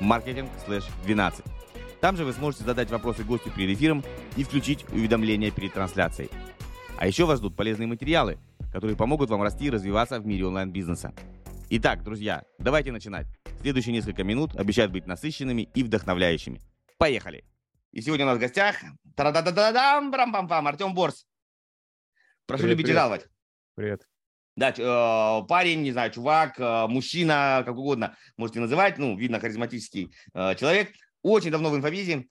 marketing/12. Там же вы сможете задать вопросы гостю перед эфиром и включить уведомления перед трансляцией. А еще вас ждут полезные материалы, которые помогут вам расти и развиваться в мире онлайн-бизнеса. Итак, друзья, давайте начинать. Следующие несколько минут обещают быть насыщенными и вдохновляющими. Поехали! И сегодня у нас в гостях тарададададам, брам-пам-пам, Артем Борс. Прошу Привет, любить и привет. жаловать. Привет. Да, э, парень, не знаю, чувак, э, мужчина, как угодно можете называть, ну, видно, харизматический э, человек, очень давно в инфобизе,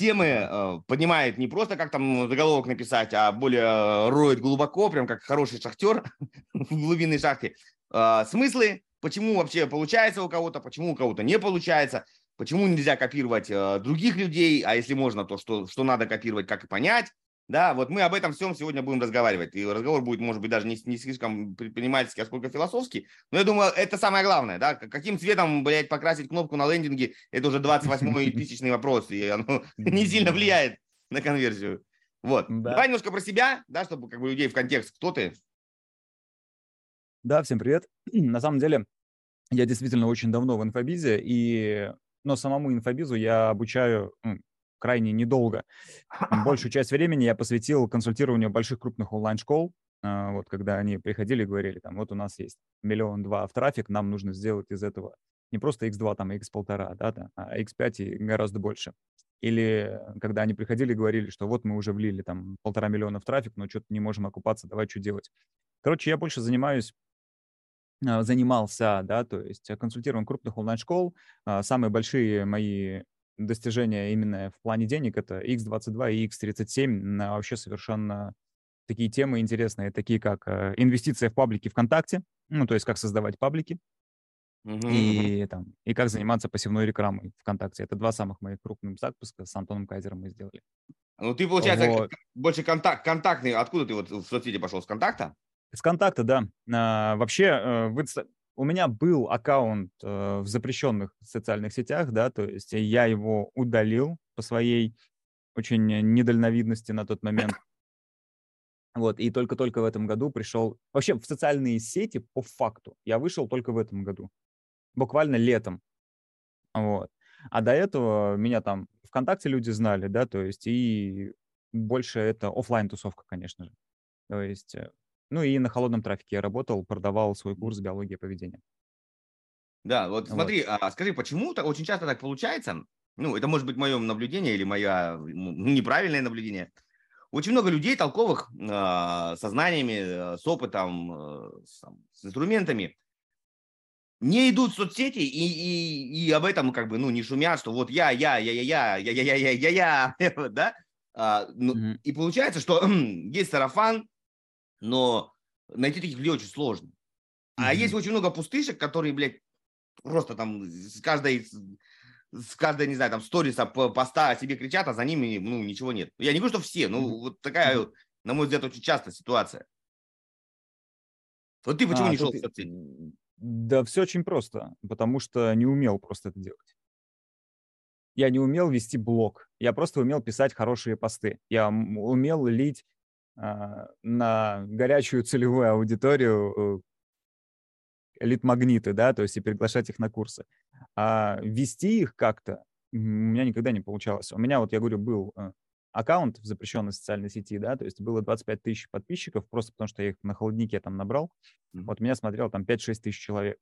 темы э, поднимает не просто как там заголовок написать, а более роет глубоко, прям как хороший шахтер в глубинной шахте. Э, смыслы, почему вообще получается у кого-то, почему у кого-то не получается, почему нельзя копировать э, других людей, а если можно, то что, что надо копировать, как и понять. Да, вот мы об этом всем сегодня будем разговаривать. И разговор будет, может быть, даже не, не слишком предпринимательский, а сколько философский. Но я думаю, это самое главное, да. Каким цветом, блядь, покрасить кнопку на лендинге, это уже 28-й тысячный вопрос, и оно не сильно влияет на конверсию. Вот. Да. Давай немножко про себя, да, чтобы как бы людей в контекст. Кто ты? Да, всем привет. На самом деле, я действительно очень давно в инфобизе, и... но самому инфобизу я обучаю крайне недолго. Большую часть времени я посвятил консультированию больших крупных онлайн-школ, а, вот когда они приходили и говорили, там, вот у нас есть миллион-два в трафик, нам нужно сделать из этого не просто x2, там, x1,5, да, да, а x5 и гораздо больше. Или когда они приходили и говорили, что вот мы уже влили там полтора миллиона в трафик, но что-то не можем окупаться, давай что делать. Короче, я больше занимаюсь а, занимался, да, то есть э, консультированием крупных онлайн-школ. А, Самые большие мои достижения именно в плане денег это X22 и X37. На вообще совершенно такие темы интересные, такие как э, инвестиция в паблики ВКонтакте, ну, то есть как создавать паблики, мгм. и, там, и как заниматься пассивной рекламой ВКонтакте. Это два самых моих крупных запуска с Антоном Кайзером мы сделали. Ну, ты, получается, Вот. больше контакт, контактный. Откуда ты вот в соцсети пошел? С контакта? С контакта, да. А, вообще, э, в инста- у меня был аккаунт э, в запрещенных социальных сетях, да, то есть я его удалил по своей очень недальновидности на тот момент. Вот, и только-только в этом году пришел... Вообще, в социальные сети, по факту, я вышел только в этом году. Буквально летом. Вот. А до этого меня там ВКонтакте люди знали, да, то есть и больше это оффлайн тусовка конечно же. То есть, э, ну и на холодном трафике я работал, продавал свой курс биология поведения. Да, вот Вот. смотри, а скажи, почему так очень часто так получается? Ну, это может быть мое наблюдение или мое неправильное наблюдение. Очень много людей толковых а, со знаниями, э, с опытом, э, с, там, с инструментами не идут в соцсети и, и, и об этом как бы ну не шумят, что вот я, я, я, я, я, я, я, я, я, я, я, да? А, ну, Мгм. и получается, что есть сарафан, но найти таких людей очень сложно. А Мгм. есть очень много пустышек, которые, блядь, просто там с каждой, с каждой, не знаю, там, сториса, по- поста о себе кричат, а за ними, ну, ничего нет. Я не говорю, что все, ну, Мгм. вот такая, на мой взгляд, очень частая ситуация. Вот ты почему А, не шел тут в соцсети? Да, все очень просто, потому что не умел просто это делать. Я не умел вести блог, я просто умел писать хорошие посты. Я умел лить на горячую целевую аудиторию э, лид-магниты, да, то есть и приглашать их на курсы. А вести их как-то у меня никогда не получалось. У меня, вот я говорю, был э, аккаунт в запрещенной социальной сети, да, то есть было 25 тысяч подписчиков, просто потому что я их на холоднике там набрал. Мгм. Вот меня смотрело там 5-6 тысяч человек.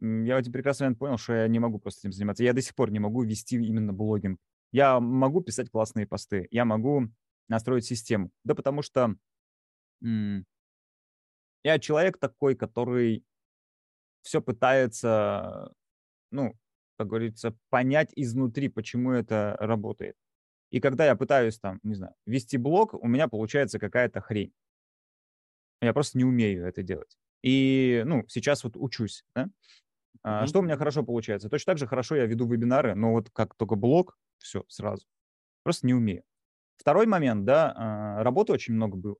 Я в один прекрасный момент понял, что я не могу просто этим заниматься. Я до сих пор не могу вести именно блогинг. Я могу писать классные посты, я могу настроить систему. Да потому что я человек такой, который все пытается, ну, как говорится, понять изнутри, почему это работает. И когда я пытаюсь там, не знаю, вести блог, у меня получается какая-то хрень. Я просто не умею это делать. И, ну, сейчас вот учусь, да. А, что у меня хорошо получается? Точно так же хорошо я веду вебинары, но вот как только блог, все, сразу. Просто не умею. Второй момент, да, а, работы очень много было.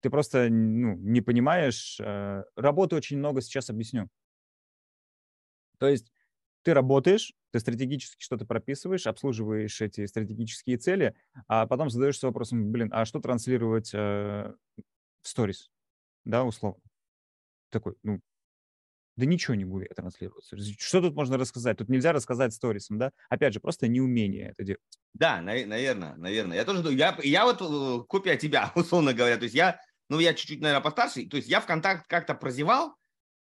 Ты просто ну, не понимаешь, э, работы очень много, сейчас объясню. То есть ты работаешь, ты стратегически что-то прописываешь, обслуживаешь эти стратегические цели, а потом задаешься вопросом, блин, а что транслировать э, в сторис, да, условно. Такой, ну, да ничего не буду я транслировать. Что тут можно рассказать? Тут нельзя рассказать сторисом, да? Опять же, просто неумение это делать. Да, наверное, наверное. Я тоже, я, я вот э, копия тебя, условно говоря. То есть я, ну, я чуть-чуть, наверное, постарше. То есть я ВКонтакт как-то прозевал,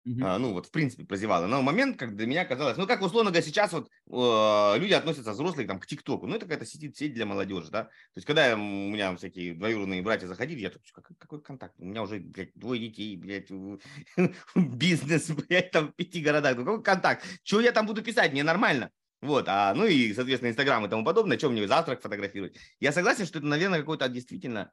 Uh-huh. А, ну, вот, в принципе, прозевала. Но момент, как для меня казалось, ну, как условно говоря, сейчас вот э, люди относятся взрослые там, к ТикТоку. Ну, это какая-то сеть, сеть для молодежи, да. То есть, когда у меня всякие двоюродные братья заходили, я такой, как, какой контакт? У меня уже, блядь, двое детей, блядь, бизнес, блядь, там в пяти городах. Ну, какой контакт? Чего я там буду писать? Мне нормально. Вот, а, ну и, соответственно, Инстаграм и тому подобное, чем мне завтрак фотографировать. Я согласен, что это, наверное, какой-то действительно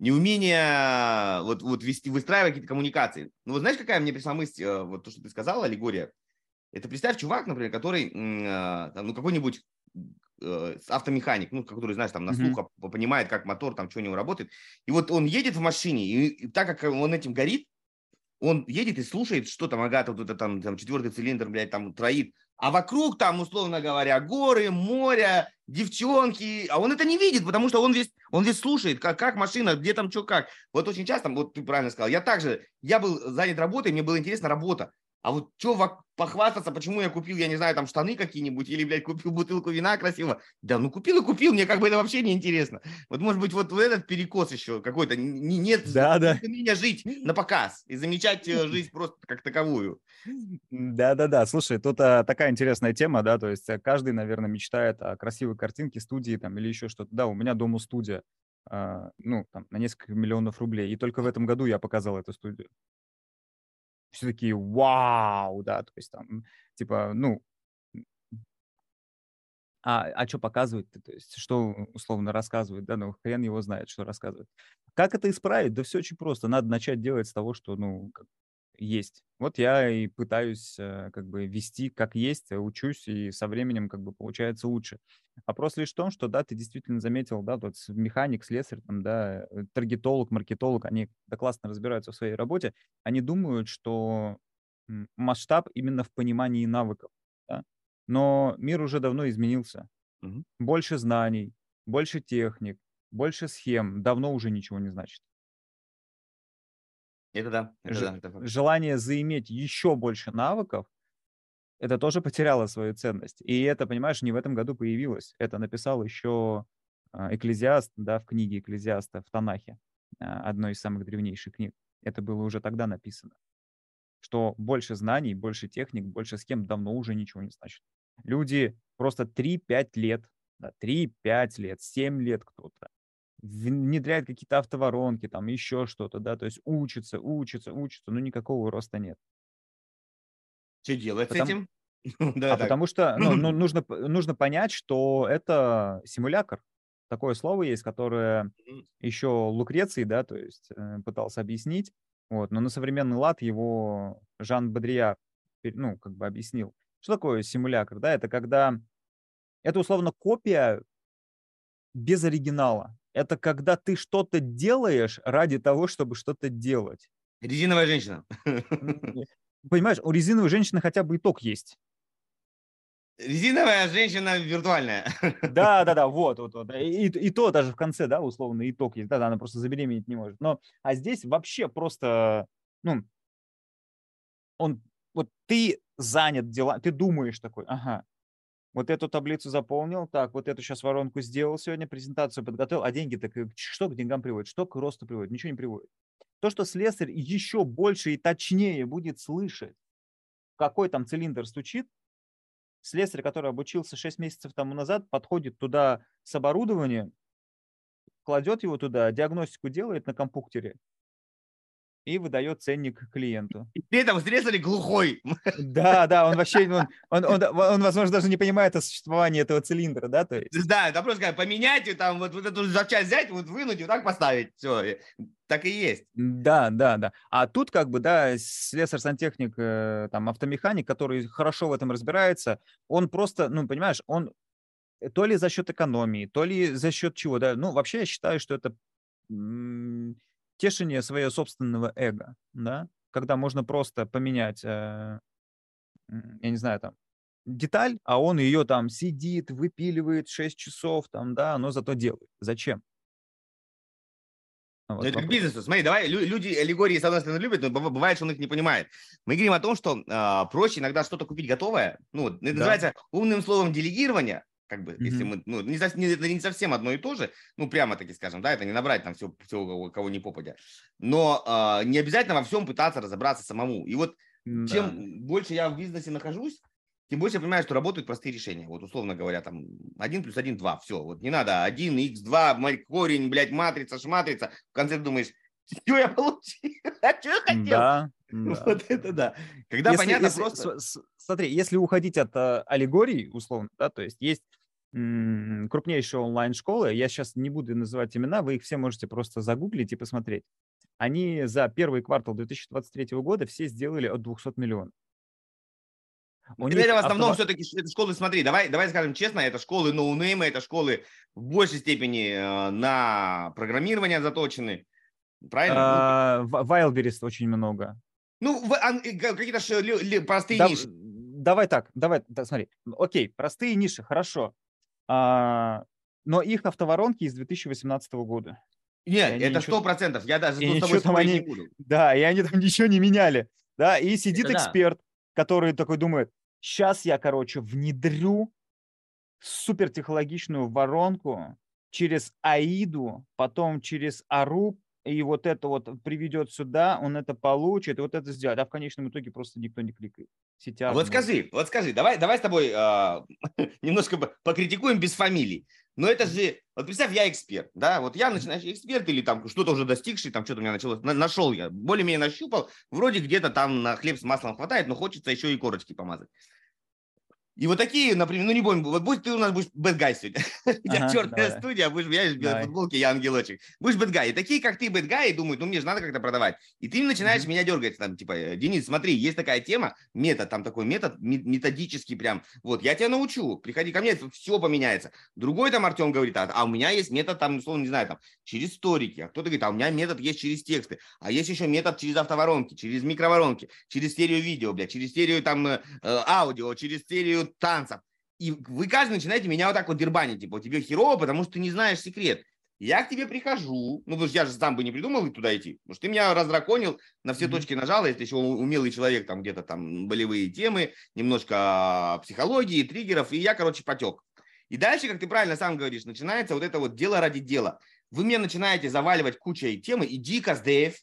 неумение вот, вот вести, выстраивать какие-то коммуникации. Ну, вот знаешь, какая мне пришла мысль, э, вот то, что ты сказал, аллегория? Это представь чувак, например, который, э, ну, какой-нибудь э, автомеханик, ну, который, знаешь, там на слух mm-hmm. понимает, как мотор, там, что у него работает. И вот он едет в машине, и, и так как он этим горит, он едет и слушает, что там Агата, вот это там, там четвертый цилиндр, блядь, там троит, а вокруг там, условно говоря, горы, море, девчонки, а он это не видит, потому что он весь, он весь слушает, как, как машина, где там что, как. Вот очень часто, вот ты правильно сказал, я также, я был занят работой, мне было интересно работа. А вот что похвастаться, почему я купил, я не знаю, там штаны какие-нибудь, или, блядь, купил бутылку вина красиво. Да, ну купил и купил, мне как бы это вообще не интересно. Вот, может быть, вот в этот перекос еще какой-то, не, нет да, да. умения жить на показ и замечать э, жизнь просто как таковую. Да-да-да, слушай, тут а, такая интересная тема, да, то есть э, каждый, наверное, мечтает о красивой картинке, студии там или еще что-то. Да, у меня дома студия, а, ну, там, на несколько миллионов рублей, и только в этом году я показал эту студию все такие вау, да, то есть там, типа, ну, а, а что показывает то есть что условно рассказывает, да, ну, хрен его знает, что рассказывает. Как это исправить? Да все очень просто, надо начать делать с того, что, ну, есть. Вот я и пытаюсь э, как бы вести как есть, э, учусь, и со временем как бы получается лучше. Вопрос лишь в том, что, да, ты действительно заметил, да, тот механик, слесарь, там, да, э, таргетолог, маркетолог, они да, классно разбираются в своей работе, они думают, что масштаб именно в понимании навыков, да? но мир уже давно изменился. Угу. Больше знаний, больше техник, больше схем давно уже ничего не значит. Это да. Это Ж- да это желание заиметь еще больше навыков, это тоже потеряло свою ценность. И это, понимаешь, не в этом году появилось. Это написал еще а, Экклезиаст, да, в книге Экклезиаста в Танахе, а, одной из самых древнейших книг. Это было уже тогда написано. Что больше знаний, больше техник, больше схем давно уже ничего не значит. Люди просто 3-5 лет, да, 3-5 лет, 7 лет кто-то внедряет какие-то автоворонки, там еще что-то, да, то есть учится, учится, учится, но никакого роста нет. Что делать Потому... с этим? да, а так. потому что ну, ну, нужно, нужно понять, что это симулятор. Такое слово есть, которое еще Лукреций, да, то есть э, пытался объяснить, вот, но на современный лад его Жан Бодрияр, ну, как бы объяснил. Что такое симулятор, да? Это когда, это условно копия без оригинала это когда ты что-то делаешь ради того, чтобы что-то делать. Резиновая женщина. Понимаешь, у резиновой женщины хотя бы итог есть. Резиновая женщина виртуальная. Да, да, да, вот, вот, вот. И, и то даже в конце, да, условно, итог есть. Да, да, она просто забеременеть не может. Но, а здесь вообще просто, ну, он, вот ты занят дела, ты думаешь такой, ага, вот эту таблицу заполнил, так, вот эту сейчас воронку сделал сегодня, презентацию подготовил, а деньги так что к деньгам приводит, что к росту приводит, ничего не приводит. То, что слесарь еще больше и точнее будет слышать, какой там цилиндр стучит, слесарь, который обучился 6 месяцев тому назад, подходит туда с оборудованием, кладет его туда, диагностику делает на компьютере, и выдает ценник клиенту. И при этом слесарь глухой. Да, да, он вообще, он, он, он, он, возможно, даже не понимает о существовании этого цилиндра, да? То есть... Да, это просто как поменять, там вот, вот эту запчасть взять, вот вынуть и вот так поставить. Все, так и есть. Да, да, да. А тут как бы, да, слесарь-сантехник, э, там, автомеханик, который хорошо в этом разбирается, он просто, ну, понимаешь, он то ли за счет экономии, то ли за счет чего, да. Ну, вообще я считаю, что это тешение своего собственного эго, да, когда можно просто поменять, э, я не знаю, там, деталь, а он ее там сидит, выпиливает 6 часов, там, да, но зато делает. Зачем? Вот, это к бизнесу. Смотри, давай, люди аллегории, с одной стороны, любят, но бывает, что он их не понимает. Мы говорим о том, что э, проще иногда что-то купить готовое. Ну, это да. называется умным словом делегирование как бы, mm-hmm. если мы, ну, не, не, не совсем одно и то же, ну, прямо таки скажем, да, это не набрать там все, все кого, кого не попадя, но э, не обязательно во всем пытаться разобраться самому. И вот mm-hmm. чем больше я в бизнесе нахожусь, тем больше я понимаю, что работают простые решения. Вот, условно говоря, там 1 плюс 1, 2, все. Вот не надо 1, x2, корень, блядь, матрица, шматрица. В конце думаешь, что я получил? А что я хотел? Да, да. Вот это да. Когда если, понятно если, просто... Смотри, если уходить от э, аллегорий, условно, да, то есть есть крупнейшие онлайн-школы, я сейчас не буду называть имена, вы их все можете просто загуглить и посмотреть. Они за первый квартал 2023 года все сделали от 200 миллионов. У Теперь в основном автомат... все-таки это школы, смотри, давай, давай скажем честно, это школы ноунейма, это школы в большей степени э, на программирование заточены. Правильно? А, Wildberries очень много. Ну, какие-то простые да, ниши. Давай так, давай, да, смотри. Окей, простые ниши, хорошо. А, но их автоворонки из 2018 года. Нет, это сто процентов. Я даже с тобой там они, не буду. Да, и они там ничего не меняли. Да, и сидит это эксперт, да. который такой думает, сейчас я, короче, внедрю супертехнологичную воронку через АИДу, потом через АРУП, и вот это вот приведет сюда, он это получит, и вот это сделает. А в конечном итоге просто никто не кликает. Сетя, вот скажи, вот скажи, давай, давай с тобой э, немножко покритикуем без фамилий. Но это же, вот представь, я эксперт, да, вот я начинающий эксперт или там что-то уже достигший, там что-то у меня началось, на, нашел я, более-менее нащупал, вроде где-то там на хлеб с маслом хватает, но хочется еще и корочки помазать. И вот такие, например, ну не будем, вот будь ты у нас будешь бэтгай сегодня. Тебя ага, черная давай. студия, будешь, я без футболки, я ангелочек. Будешь бэтгай. И такие, как ты, бэтгай, думают, ну мне же надо как-то продавать. И ты начинаешь меня дергать, там, типа, Денис, смотри, есть такая тема, метод, там такой метод, методический прям. Вот, я тебя научу, приходи ко мне, все поменяется. Другой там Артем говорит, а, а у меня есть метод, там, условно, не знаю, там, через сторики. А кто-то говорит, а у меня метод есть через тексты. А есть еще метод через автоворонки, через микроворонки, через серию видео, блядь, через серию там э, аудио, через танцев. И вы каждый начинаете меня вот так вот дербанить, типа, тебе херово, потому что ты не знаешь секрет. Я к тебе прихожу, ну, потому что я же сам бы не придумал туда идти, потому что ты меня раздраконил, на все mm-hmm. точки нажал, если еще умелый человек, там где-то там болевые темы, немножко психологии, триггеров, и я, короче, потек. И дальше, как ты правильно сам говоришь, начинается вот это вот дело ради дела. Вы мне начинаете заваливать кучей темы, иди КСДФ,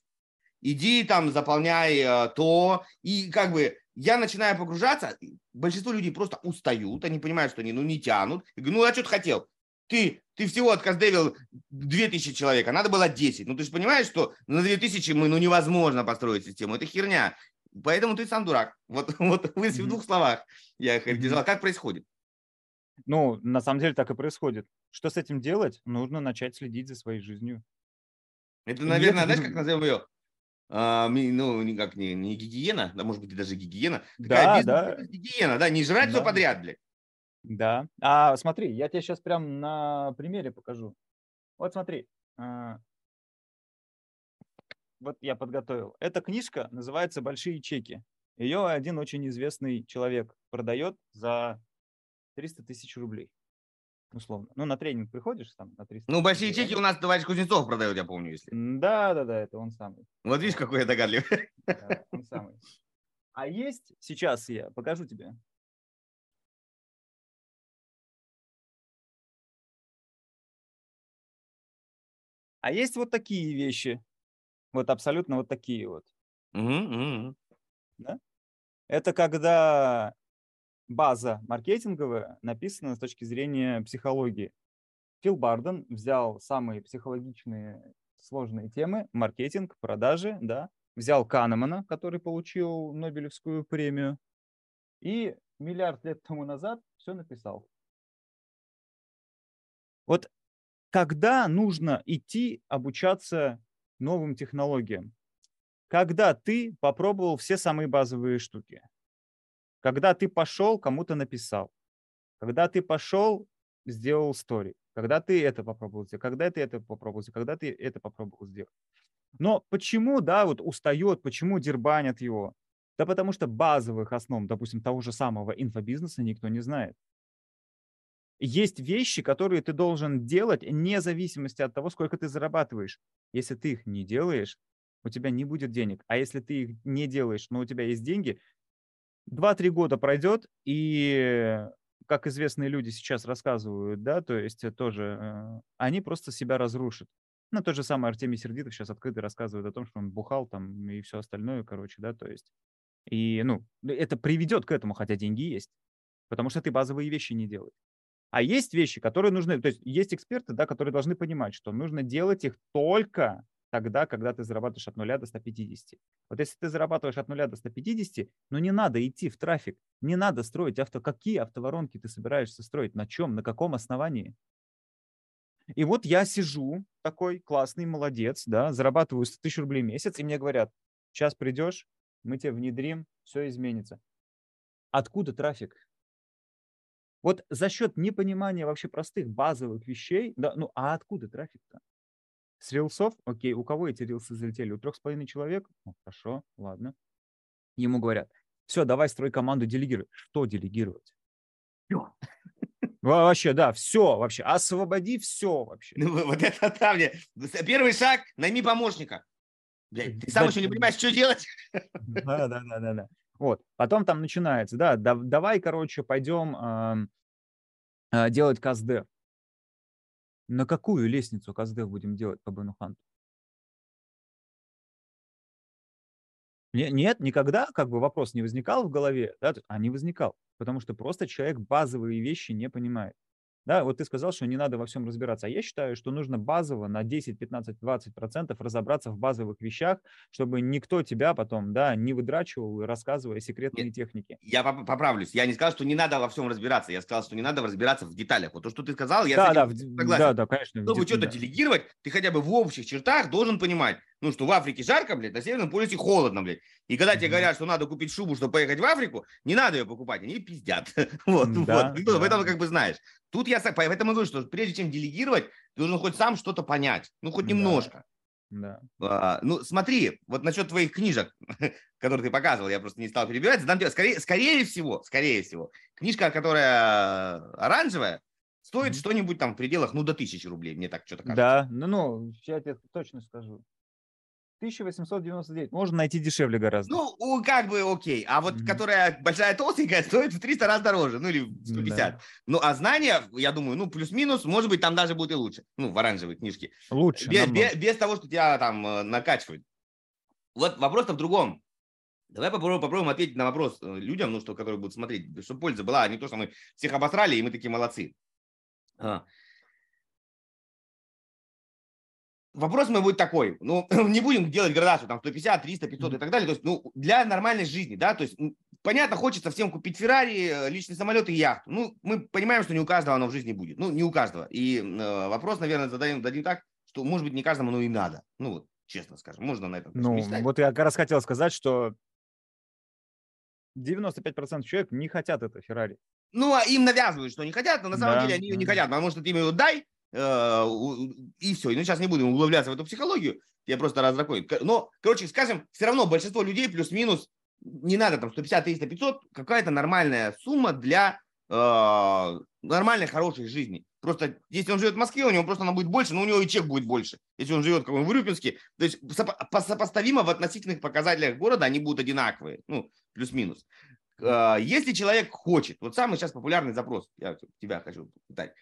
иди там заполняй э, то, и как бы я начинаю погружаться, большинство людей просто устают, они понимают, что они ну, не тянут. Я говорю, ну а что ты хотел? Ты, ты всего отказдевил 2000 человек, а надо было 10. Ну ты же понимаешь, что на 2000 мы, ну невозможно построить систему, это херня. Поэтому ты сам дурак. Вот, вот если в двух словах я характеризовал, как происходит. Ну, на самом деле так и происходит. Что с этим делать? Нужно начать следить за своей жизнью. Это, наверное, Нет, знаешь, как назовем ее? А, ну, никак не, не гигиена, да, может быть, даже гигиена. Какая да, да. гигиена, да, не жрать да. все подряд, блядь. Да. А смотри, я тебе сейчас прям на примере покажу. Вот смотри. А, вот я подготовил. Эта книжка называется «Большие чеки». Ее один очень известный человек продает за 300 тысяч рублей условно. Ну, на тренинг приходишь там на 300. Ну, большие чеки у нас товарищ Кузнецов продает, я помню, если. Да, да, да, это он самый. Вот видишь, какой я догадливый. Да, он самый. А есть, сейчас я покажу тебе. А есть вот такие вещи. Вот абсолютно вот такие вот. Угу, угу. Да? Это когда база маркетинговая написана с точки зрения психологии. Фил Барден взял самые психологичные сложные темы, маркетинг, продажи, да, взял Канемана, который получил Нобелевскую премию, и миллиард лет тому назад все написал. Вот когда нужно идти обучаться новым технологиям? Когда ты попробовал все самые базовые штуки. Когда ты пошел, кому-то написал. Когда ты пошел, сделал стори. Когда ты это попробовал сделать. Когда ты это попробовал сделать. Когда ты это попробовал сделать. Но почему, да, вот устает, почему дербанят его? Да потому что базовых основ, допустим, того же самого инфобизнеса никто не знает. Есть вещи, которые ты должен делать вне зависимости от того, сколько ты зарабатываешь. Если ты их не делаешь, у тебя не будет денег. А если ты их не делаешь, но у тебя есть деньги, 2-3 года пройдет, и, как известные люди сейчас рассказывают, да, то есть тоже, э, они просто себя разрушат. Ну, тот же самый Артемий Сердитов сейчас открыто рассказывает о том, что он бухал там и все остальное, короче, да, то есть. И, ну, это приведет к этому, хотя деньги есть. Потому что ты базовые вещи не делаешь. А есть вещи, которые нужны, то есть есть эксперты, да, которые должны понимать, что нужно делать их только тогда, когда ты зарабатываешь от 0 до 150. Вот если ты зарабатываешь от 0 до 150, ну не надо идти в трафик, не надо строить авто. Какие автоворонки ты собираешься строить? На чем? На каком основании? И вот я сижу такой классный, молодец, да, зарабатываю 100 тысяч рублей в месяц, и мне говорят, сейчас придешь, мы тебя внедрим, все изменится. Откуда трафик? Вот за счет непонимания вообще простых базовых вещей, да, ну а откуда трафик-то? С рилсов? Окей, у кого эти рилсы залетели? У трех с половиной человек? Ну, хорошо, ладно. Ему говорят, все, давай строй команду, делегируй. Что делегировать? Все. Вообще, да, все вообще. Освободи все вообще. Ну, вот это там мне. Первый шаг, найми помощника. Блядь, ты сам да, еще не понимаешь, что делать. Да, да, да, да, да. Вот. Потом там начинается, да, да давай, короче, пойдем э, э, делать каздев. На какую лестницу каздев будем делать по Бенуханту? Нет, никогда как бы вопрос не возникал в голове, да, а не возникал, потому что просто человек базовые вещи не понимает. Да, вот ты сказал, что не надо во всем разбираться. А я считаю, что нужно базово на 10, 15, 20 процентов разобраться в базовых вещах, чтобы никто тебя потом, да, не выдрачивал, рассказывая секретные Нет, техники. Я поправлюсь. Я не сказал, что не надо во всем разбираться. Я сказал, что не надо разбираться в деталях. Вот то, что ты сказал, я да, да, согласен. Да, да, конечно. Чтобы что-то да. делегировать, ты хотя бы в общих чертах должен понимать, ну, что в Африке жарко, блядь, на Северном полюсе холодно, блядь. И когда mm-hmm. тебе говорят, что надо купить шубу, чтобы поехать в Африку, не надо ее покупать, они пиздят. вот, да, вот. Да. В этом как бы знаешь. Тут я поэтому говорю, что прежде чем делегировать, ты должен хоть сам что-то понять, ну, хоть немножко. Да. А, ну, смотри, вот насчет твоих книжек, которые ты показывал, я просто не стал перебивать, задам тебе, скорее, скорее всего, скорее всего, книжка, которая оранжевая, стоит mm-hmm. что-нибудь там в пределах, ну, до тысячи рублей, мне так что-то кажется. Да, ну, ну, я тебе точно скажу. 1899. Можно найти дешевле гораздо. Ну, как бы окей. А вот mm-hmm. которая большая толстенькая стоит в 300 раз дороже. Ну, или 150. Да. Ну, а знания, я думаю, ну, плюс-минус, может быть, там даже будет и лучше. Ну, в оранжевой книжке. Лучше. Без, без, без того, что тебя там э, накачивают. Вот вопрос-то в другом. Давай попробуем, попробуем ответить на вопрос э, людям, ну, что, которые будут смотреть, чтобы польза была, а не то, что мы всех обосрали, и мы такие молодцы. А. вопрос мой будет такой, ну, не будем делать градацию, там, 150, 300, 500 и так далее, то есть, ну, для нормальной жизни, да, то есть, понятно, хочется всем купить Феррари, э, личный самолет и яхту, ну, мы понимаем, что не у каждого оно в жизни будет, ну, не у каждого, и э, вопрос, наверное, задаем, дадим так, что, может быть, не каждому оно и надо, ну, вот, честно скажем, можно на этом Ну, мечтать. вот я как раз хотел сказать, что 95% человек не хотят это Феррари. Ну, а им навязывают, что не хотят, но на самом да, деле они ее не хотят, потому что ты им ее дай, и все. Ну, сейчас не будем углубляться в эту психологию, я просто раздраконю. Но, короче, скажем, все равно большинство людей плюс-минус, не надо там 150, 300, 500, какая-то нормальная сумма для э, нормальной, хорошей жизни. Просто если он живет в Москве, у него просто она будет больше, но у него и чек будет больше. Если он живет в Урюпинске, то есть сопоставимо в относительных показателях города они будут одинаковые, ну, плюс-минус. Э, если человек хочет, вот самый сейчас популярный запрос, я тебя хочу питать,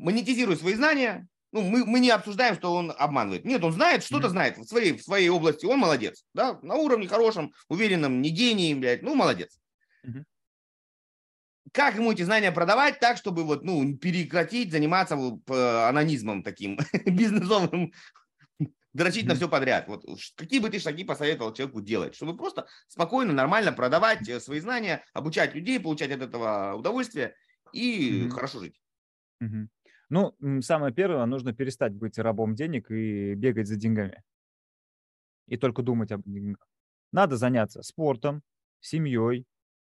монетизирует свои знания. Ну, мы, мы не обсуждаем, что он обманывает. Нет, он знает, что-то mm-hmm. знает в своей, в своей области. Он молодец. Да? На уровне хорошем, уверенном, не гений, блядь. Ну, молодец. Mm-hmm. Как ему эти знания продавать так, чтобы вот, ну, прекратить заниматься анонизмом таким бизнесовым? дрочить mm-hmm. на все подряд. Вот какие бы ты шаги посоветовал человеку делать, чтобы просто спокойно, нормально продавать э, свои знания, обучать людей, получать от этого удовольствие и mm-hmm. хорошо жить. Mm-hmm. Ну, самое первое, нужно перестать быть рабом денег и бегать за деньгами. И только думать об деньгах. Надо заняться спортом, семьей,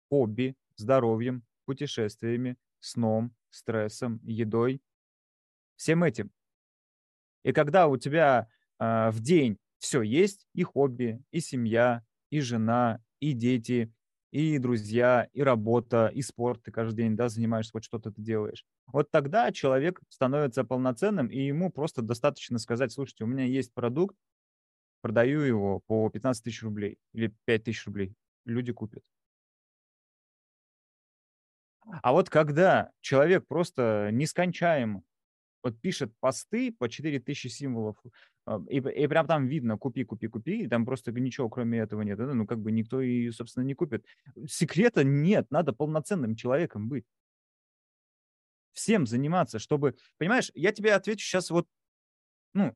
хобби, здоровьем, путешествиями, сном, стрессом, едой. Всем этим. И когда у тебя э, в день все есть, и хобби, и семья, и жена, и дети, и друзья, и работа, и спорт, ты каждый день да, занимаешься, хоть что-то ты делаешь. Вот тогда человек становится полноценным, и ему просто достаточно сказать, слушайте, у меня есть продукт, продаю его по 15 тысяч рублей или 5 тысяч рублей. Люди купят. А вот когда человек просто нескончаемо вот пишет посты по 4000 символов, а, и, и прям там видно «купи, купи, купи», и там просто ничего кроме этого нет. Ну, как бы никто и, собственно, не купит. Секрета нет, надо полноценным человеком быть. Всем заниматься, чтобы... Понимаешь, я тебе отвечу сейчас вот... Ну,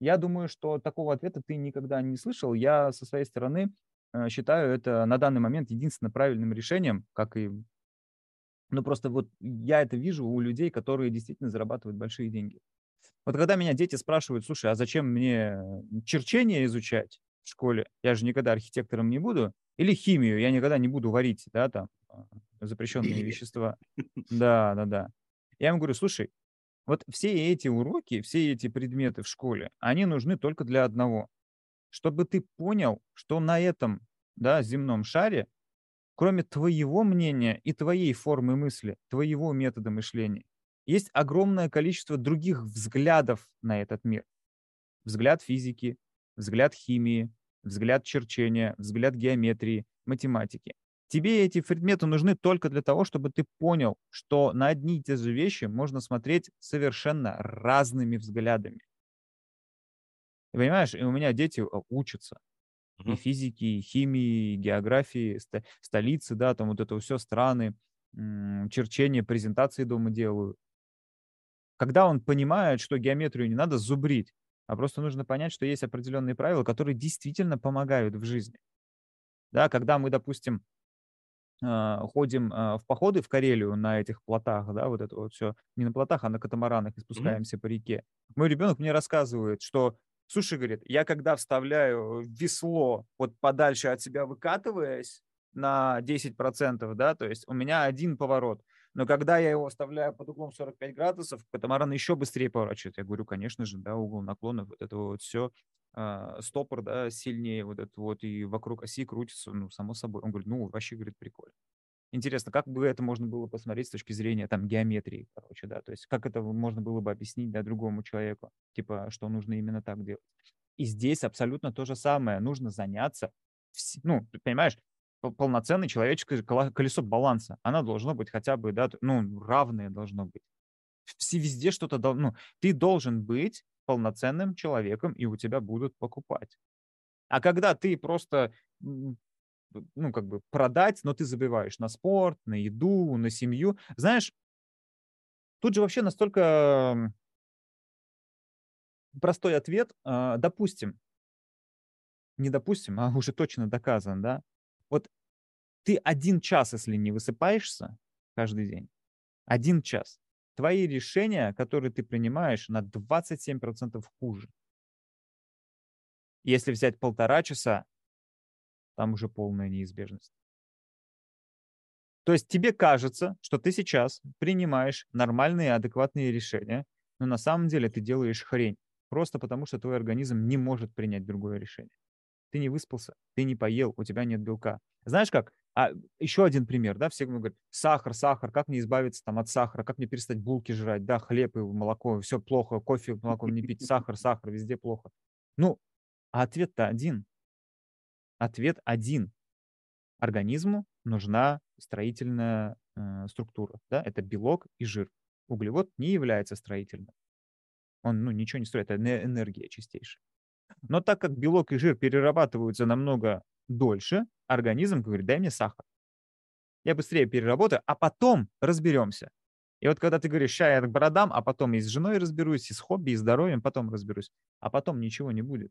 я думаю, что такого ответа ты никогда не слышал. Я со своей стороны э, считаю это на данный момент единственно правильным решением, как и ну, просто вот я это вижу у людей, которые действительно зарабатывают большие деньги. Вот когда меня дети спрашивают, слушай, а зачем мне черчение изучать в школе? Я же никогда архитектором не буду. Или химию, я никогда не буду варить, да, там, а, запрещенные вещества. Да, да, да. Я им говорю, слушай, вот все эти уроки, все эти предметы в школе, они нужны только для одного. Чтобы ты понял, что на этом да, земном шаре кроме твоего мнения и твоей формы мысли, твоего метода мышления, есть огромное количество других взглядов на этот мир. Взгляд физики, взгляд химии, взгляд черчения, взгляд геометрии, математики. Тебе эти предметы нужны только для того, чтобы ты понял, что на одни и те же вещи можно смотреть совершенно разными взглядами. Ты понимаешь, и у меня дети э, учатся и физики, и химии, и географии, ст- столицы, да, там вот это все страны, черчение, презентации дома делаю. Когда он понимает, что геометрию не надо зубрить, а просто нужно понять, что есть определенные правила, которые действительно помогают в жизни. Да, когда мы, допустим, ходим а, в походы в Карелию на этих плотах, да, вот это вот все, не на плотах, а на катамаранах и спускаемся mm-hmm. по реке. Мой ребенок мне рассказывает, что Слушай, говорит, я когда вставляю весло вот подальше от себя выкатываясь на 10%, да, то есть у меня один поворот, но когда я его оставляю под углом 45 градусов, катамаран еще быстрее поворачивает. Я говорю, конечно же, да, угол наклона, вот это вот все, а, стопор, да, сильнее вот это вот, и вокруг оси крутится, ну, само собой. Он говорит, ну, вообще, говорит, прикольно. Интересно, как бы это можно было посмотреть с точки зрения там геометрии, короче, да, то есть как это можно было бы объяснить, да, другому человеку, типа, что нужно именно так делать. И здесь абсолютно то же самое, нужно заняться, ну, понимаешь, полноценное человеческое колесо баланса, оно должно быть хотя бы, да, ну, равное должно быть. Все везде что-то, ну, ты должен быть полноценным человеком, и у тебя будут покупать. А когда ты просто ну, как бы продать, но ты забиваешь на спорт, на еду, на семью. Знаешь, тут же вообще настолько простой ответ. А, допустим, не допустим, а уже точно доказан, да? Вот ты один час, если не высыпаешься каждый день, один час, твои решения, которые ты принимаешь, на 27% хуже. Если взять полтора часа, там уже полная неизбежность. То есть тебе кажется, что ты сейчас принимаешь нормальные, адекватные решения, но на самом деле ты делаешь хрень. Просто потому, что твой организм не может принять другое решение. Ты не выспался, ты не поел, у тебя нет белка. Знаешь как? А еще один пример, да, все говорят, сахар, сахар, как мне избавиться там от сахара, как мне перестать булки жрать, да, хлеб и молоко, все плохо, кофе, молоко не пить, сахар, сахар, везде плохо. Ну, а ответ-то один. Ответ один. Организму нужна строительная э, структура. Да? Это белок и жир. Углевод не является строительным. Он ну, ничего не строит, это энергия чистейшая. Но так как белок и жир перерабатываются намного дольше, организм говорит, дай мне сахар. Я быстрее переработаю, а потом разберемся. И вот когда ты говоришь, ща я к бородам, а потом и с женой разберусь, и с хобби, и здоровьем, потом разберусь, а потом ничего не будет.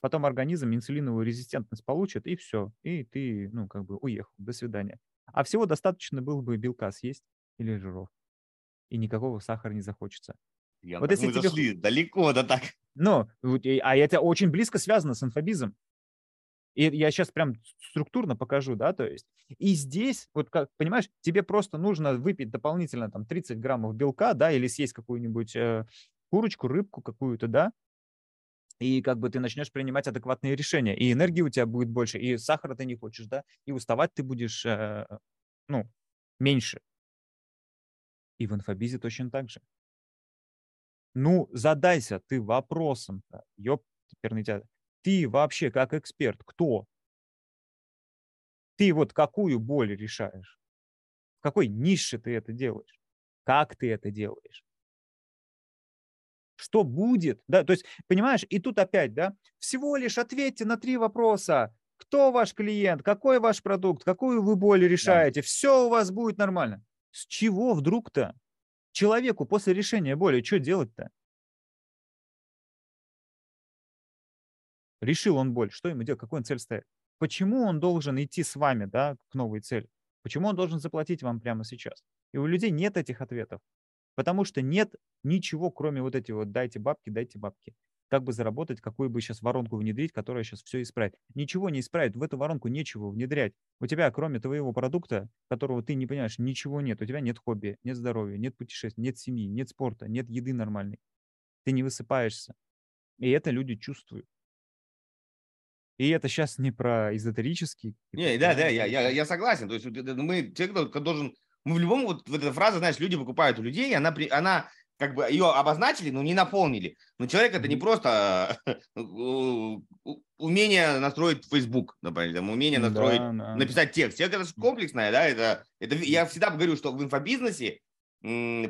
Потом организм инсулиновую резистентность получит, и все. И ты, ну, как бы уехал. До свидания. А всего достаточно было бы белка съесть или жиров. И никакого сахара не захочется. Я, вот если мы тебе... зашли далеко, да так. Ну, а это очень близко связано с инфобизом. И я сейчас прям структурно покажу, да, то есть. И здесь, вот как, понимаешь, тебе просто нужно выпить дополнительно там 30 граммов белка, да, или съесть какую-нибудь э, курочку, рыбку какую-то, да, и как бы ты начнешь принимать адекватные решения, и энергии у тебя будет больше, и сахара ты не хочешь, да, и уставать ты будешь, э, ну, меньше. И в инфобизе точно так же. Ну, задайся ты вопросом-то, ёп, теперь тебя. Ты вообще как эксперт, кто? Ты вот какую боль решаешь? В какой нише ты это делаешь? Как ты это делаешь? Что будет? Да, то есть, понимаешь, и тут опять, да, всего лишь ответьте на три вопроса. Кто ваш клиент? Какой ваш продукт? Какую вы боль решаете? Да. Все у вас будет нормально. С чего вдруг-то? Человеку после решения боли что делать-то? Решил он боль, что ему делать, какой он цель ставит? Почему он должен идти с вами, да, к новой цели? Почему он должен заплатить вам прямо сейчас? И у людей нет этих ответов, потому что нет ничего, кроме вот этих вот «дайте бабки, дайте бабки». Как бы заработать, какую бы сейчас воронку внедрить, которая сейчас все исправит. Ничего не исправит, в эту воронку нечего внедрять. У тебя, кроме твоего продукта, которого ты не понимаешь, ничего нет. У тебя нет хобби, нет здоровья, нет путешествий, нет семьи, нет спорта, нет еды нормальной. Ты не высыпаешься. И это люди чувствуют. И это сейчас не про эзотерический. Не, да, да, я, я, я согласен. То есть мы, человек должен, мы в любом, вот, вот эта фраза, знаешь, люди покупают у людей, она, она как бы ее обозначили, но не наполнили. Но человек это не просто умение настроить Facebook, например, там, умение настроить, да, да. написать текст. Человек это комплексное, да, это, это я всегда говорю, что в инфобизнесе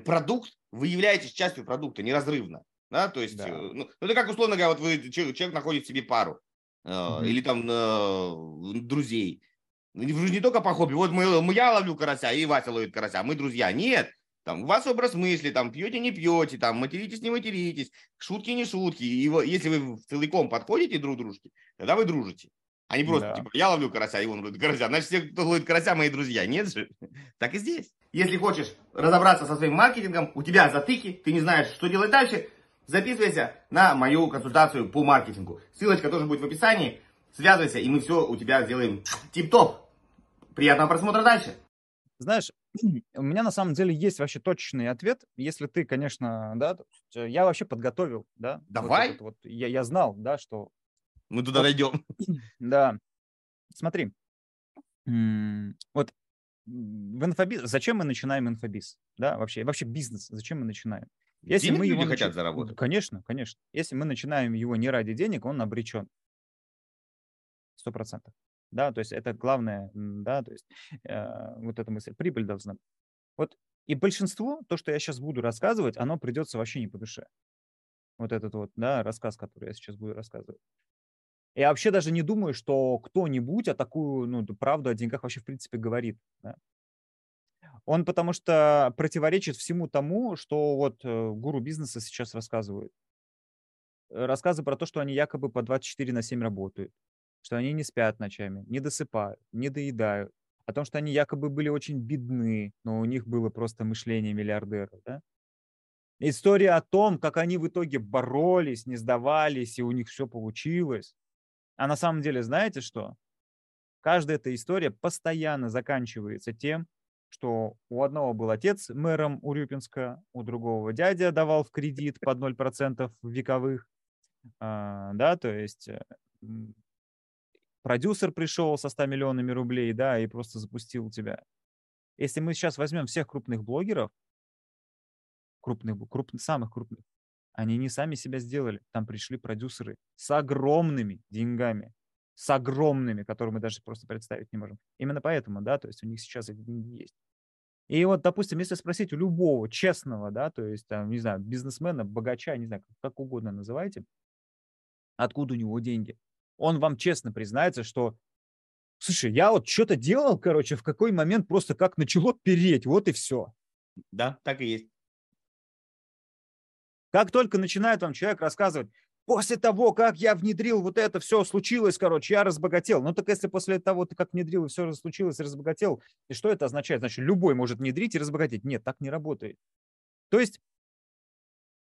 продукт, вы являетесь частью продукта неразрывно. Да, то есть, да. Э, ну, это как условно говоря, вот вы, человек находит себе пару, mm-hmm. или там э, друзей. Же не только по хобби. Вот мы, я ловлю карася, и Вася ловит карася. Мы друзья. Нет. Там, у вас образ мысли, там, пьете, не пьете, там, материтесь, не материтесь, шутки, не шутки. И если вы целиком подходите друг дружке, тогда вы дружите. А не просто, да. типа, я ловлю карася, и он ловит карася. Значит, все, кто ловит карася, мои друзья. Нет же? Так и здесь. Если хочешь разобраться со своим маркетингом, у тебя затыки, ты не знаешь, что делать дальше – записывайся на мою консультацию по маркетингу. Ссылочка тоже будет в описании. Связывайся, и мы все у тебя сделаем тип-топ. Приятного просмотра дальше. Знаешь, у меня на самом деле есть вообще точный ответ. Если ты, конечно, да, э, я вообще подготовил, да. Давай. Вот, вот, я, я знал, да, что... Мы туда вот, дойдем. Да. Смотри. Вот в инфобиз... Зачем мы начинаем инфобиз? Да, вообще, вообще бизнес. Зачем мы начинаем? Если денег мы его люди нач... хотят заработать. Конечно, конечно. Если мы начинаем его не ради денег, он обречен. Сто процентов. Да, то есть это главное, да, то есть э, вот эта мысль, прибыль должна быть. Вот и большинство, то, что я сейчас буду рассказывать, оно придется вообще не по душе. Вот этот вот, да, рассказ, который я сейчас буду рассказывать. Я вообще даже не думаю, что кто-нибудь о такую, ну, правду о деньгах вообще в принципе говорит. Да? Он потому что противоречит всему тому, что вот э, гуру бизнеса сейчас рассказывают. Э, рассказы про то, что они якобы по 24 на 7 работают, что они не спят ночами, не досыпают, не доедают, о том, что они якобы были очень бедны, но у них было просто мышление миллиардеров, да? История о том, как они в итоге боролись, не сдавались, и у них все получилось. А на самом деле, знаете что? Каждая эта история постоянно заканчивается тем, что у одного был отец мэром Урюпинска, у другого дядя давал в кредит под 0% вековых, а, да, то есть э, продюсер пришел со 100 миллионами рублей, да, и просто запустил тебя. Если мы сейчас возьмем всех крупных блогеров, крупных, крупных, самых крупных, они не сами себя сделали. Там пришли продюсеры с огромными деньгами с огромными, которые мы даже просто представить не можем. Именно поэтому, да, то есть у них сейчас эти деньги есть. И вот, допустим, если спросить у любого честного, да, то есть, там, не знаю, бизнесмена, богача, не знаю, как угодно называйте, откуда у него деньги, он вам честно признается, что, слушай, я вот что-то делал, короче, в какой момент просто как начало переть, вот и все. Да, так и есть. Как только начинает вам человек рассказывать, после того, как я внедрил вот это, все случилось, короче, я разбогател. Ну так если после того, ты как внедрил, и все случилось, разбогател, и что это означает? Значит, любой может внедрить и разбогатеть. Нет, так не работает. То есть,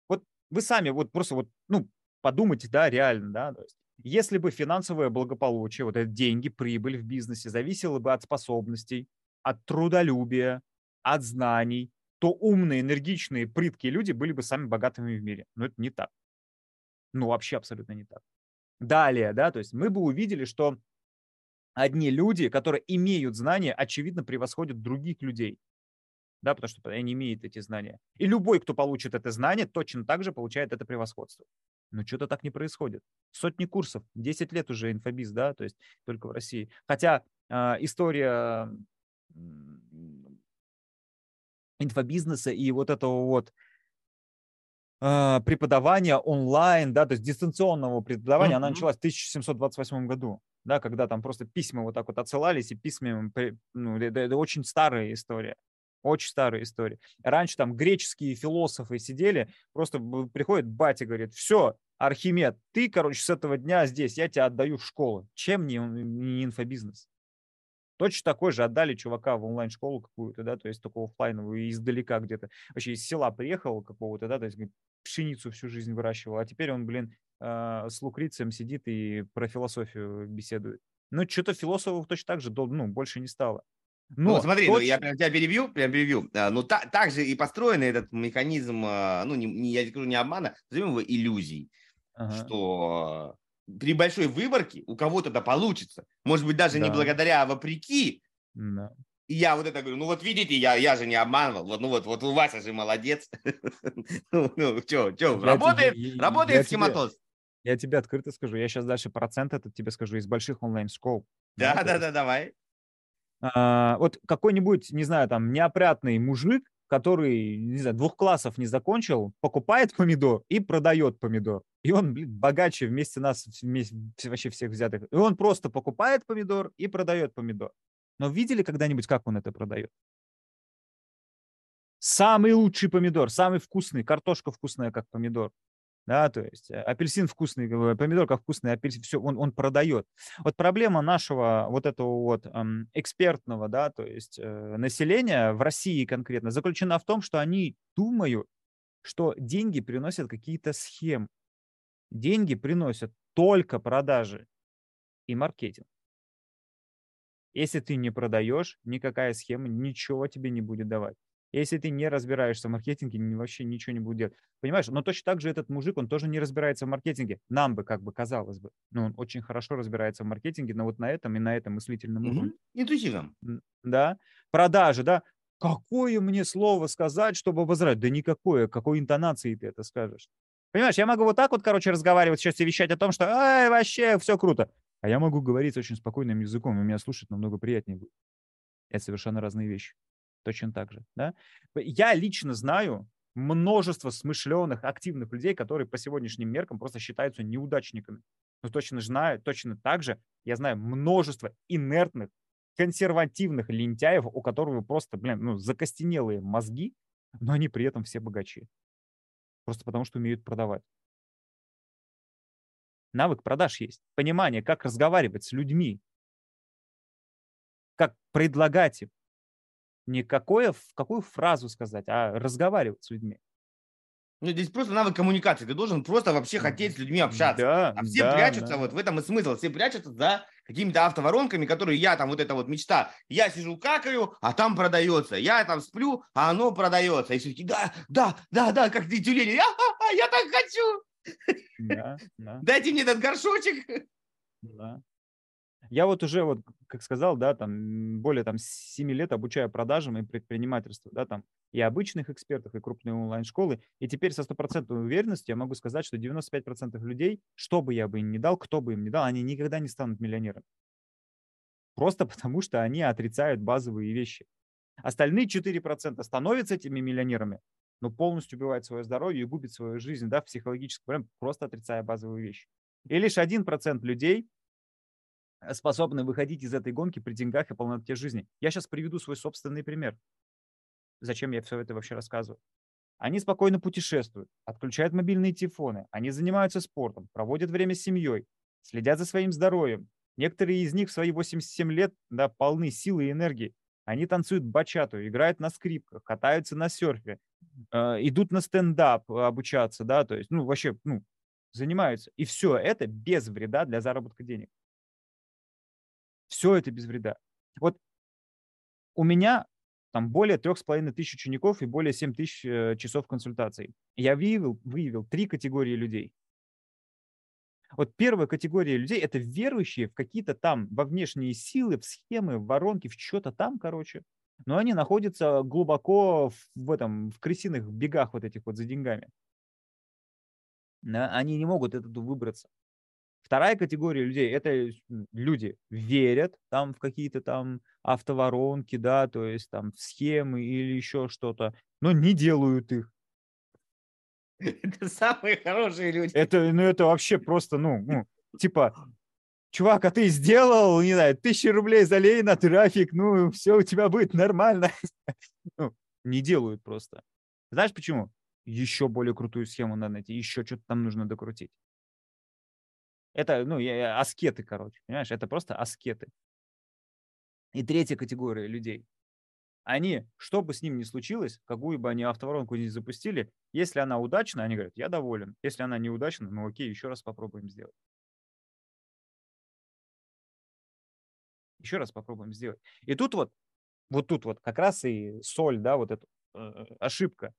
вот вы сами вот просто вот, ну, подумайте, да, реально, да, то есть, если бы финансовое благополучие, вот это деньги, прибыль в бизнесе зависело бы от способностей, от трудолюбия, от знаний, то умные, энергичные, прыткие люди были бы самыми богатыми в мире. Но это не так. Ну, вообще абсолютно не так. Далее, да, то есть мы бы увидели, что одни люди, которые имеют знания, очевидно, превосходят других людей. Да, потому что они имеют эти знания. И любой, кто получит это знание, точно так же получает это превосходство. Но что-то так не происходит. Сотни курсов, 10 лет уже инфобиз, да, то есть только в России. Хотя э, история инфобизнеса и вот этого вот преподавания онлайн, да, то есть дистанционного преподавания, mm-hmm. она началась в 1728 году, да, когда там просто письма вот так вот отсылались, и письма, ну, это, это очень старая история. Очень старая история. Раньше там греческие философы сидели, просто приходит батя, говорит, все, Архимед, ты, короче, с этого дня здесь, я тебя отдаю в школу. Чем не, не инфобизнес? Точно такой же отдали чувака в онлайн-школу какую-то, да, то есть такого офлайновую, издалека где-то. Вообще из села приехал какого-то, да, то есть пшеницу всю жизнь выращивал, а теперь он, блин, э, с лукрицем сидит и про философию беседует. Ну, что-то философов точно так же, ну, больше не стало. Но ну, смотри, точно... ну, я прям тебя перебью, прям перебью. А, ну, та, так же и построен этот механизм, а, ну, не, не, я скажу не обмана, назовем его иллюзий, ага. что при большой выборке у кого-то да получится. Может быть, даже да. не благодаря, а вопреки. Да. И я вот это говорю, ну вот видите, я, я же не обманывал, вот, ну вот, вот у Вася же молодец. ну, ну, что, что, работает, работает схематоз. Я тебе открыто скажу, я сейчас дальше процент этот тебе скажу из больших онлайн-школ. Да, да, да, да, давай. А, вот какой-нибудь, не знаю, там, неопрятный мужик, который, не знаю, двух классов не закончил, покупает помидор и продает помидор. И он, блин, богаче вместе нас, вместе, вообще всех взятых. И он просто покупает помидор и продает помидор. Но видели когда-нибудь, как он это продает? Самый лучший помидор, самый вкусный, картошка вкусная, как помидор да, то есть э, апельсин вкусный, помидор как вкусный, апельсин, все, он, он продает. Вот проблема нашего вот этого вот эм, экспертного, да, то есть э, населения в России конкретно заключена в том, что они думают, что деньги приносят какие-то схемы. Деньги приносят только продажи и маркетинг. Если ты не продаешь, никакая схема ничего тебе не будет давать. Если ты не разбираешься в маркетинге, вообще ничего не будет делать. Понимаешь? Но точно так же этот мужик, он тоже не разбирается в маркетинге. Нам бы, как бы, казалось бы. Но он очень хорошо разбирается в маркетинге, но вот на этом и на этом мыслительном уровне. Угу. Интуитивном. Да. Продажи, да. Какое мне слово сказать, чтобы возрать? Да никакое. Какой интонации ты это скажешь? Понимаешь, я могу вот так вот, короче, разговаривать сейчас и вещать о том, что Ай, вообще все круто. А я могу говорить очень спокойным языком, и меня слушать намного приятнее будет. Это совершенно разные вещи точно так же. Да? Я лично знаю множество смышленых, активных людей, которые по сегодняшним меркам просто считаются неудачниками. Но точно знаю, точно так же я знаю множество инертных, консервативных лентяев, у которых просто, блин, ну, закостенелые мозги, но они при этом все богачи. Просто потому, что умеют продавать. Навык продаж есть. Понимание, как разговаривать с людьми, как предлагать им, не какое, какую фразу сказать, а разговаривать с людьми. Ну, здесь просто навык коммуникации. Ты должен просто вообще хотеть с людьми общаться. Да, а все да, прячутся, да. вот в этом и смысл. Все прячутся за какими-то автоворонками, которые я там, вот эта вот мечта. Я сижу какаю, а там продается. Я там сплю, а оно продается. И все таки да, да, да, да, как ты тюлень. Я, я так хочу. Да, да. Дайте мне этот горшочек. Да. Я вот уже, вот, как сказал, да, там более там 7 лет обучаю продажам и предпринимательству, да, там и обычных экспертов, и крупные онлайн-школы. И теперь со стопроцентной уверенностью я могу сказать, что 95% людей, что бы я бы им ни дал, кто бы им ни дал, они никогда не станут миллионерами. Просто потому, что они отрицают базовые вещи. Остальные 4% становятся этими миллионерами, но полностью убивают свое здоровье и губят свою жизнь, да, в психологическом проблем, просто отрицая базовые вещи. И лишь 1% людей способны выходить из этой гонки при деньгах и полноте жизни. Я сейчас приведу свой собственный пример. Зачем я все это вообще рассказываю. Они спокойно путешествуют, отключают мобильные телефоны, они занимаются спортом, проводят время с семьей, следят за своим здоровьем. Некоторые из них в свои 87 лет да, полны силы и энергии. Они танцуют бачату, играют на скрипках, катаются на серфе, э, идут на стендап обучаться, да, то есть, ну, вообще, ну, занимаются. И все это без вреда для заработка денег. Все это без вреда. Вот у меня там более трех с половиной тысяч учеников и более 7 тысяч э, часов консультаций. Я выявил, выявил три категории людей. Вот первая категория людей – это верующие в какие-то там, во внешние силы, в схемы, в воронки, в что-то там, короче. Но они находятся глубоко в этом, в крысиных бегах вот этих вот за деньгами. Они не могут оттуда выбраться. Вторая категория людей – это люди верят там в какие-то там автоворонки, да, то есть там в схемы или еще что-то, но не делают их. Это самые хорошие люди. Это, ну, это вообще просто, ну, ну, типа, чувак, а ты сделал, не знаю, тысячи рублей залей на трафик, ну, все у тебя будет нормально. Ну, не делают просто. Знаешь почему? Еще более крутую схему надо найти, еще что-то там нужно докрутить. Это, ну, аскеты, короче, понимаешь? Это просто аскеты. И третья категория людей. Они, что бы с ним ни случилось, какую бы они автоворонку не запустили, если она удачна, они говорят, я доволен. Если она неудачна, ну окей, еще раз попробуем сделать. Еще раз попробуем сделать. И тут вот, вот тут вот как раз и соль, да, вот эта э, ошибка.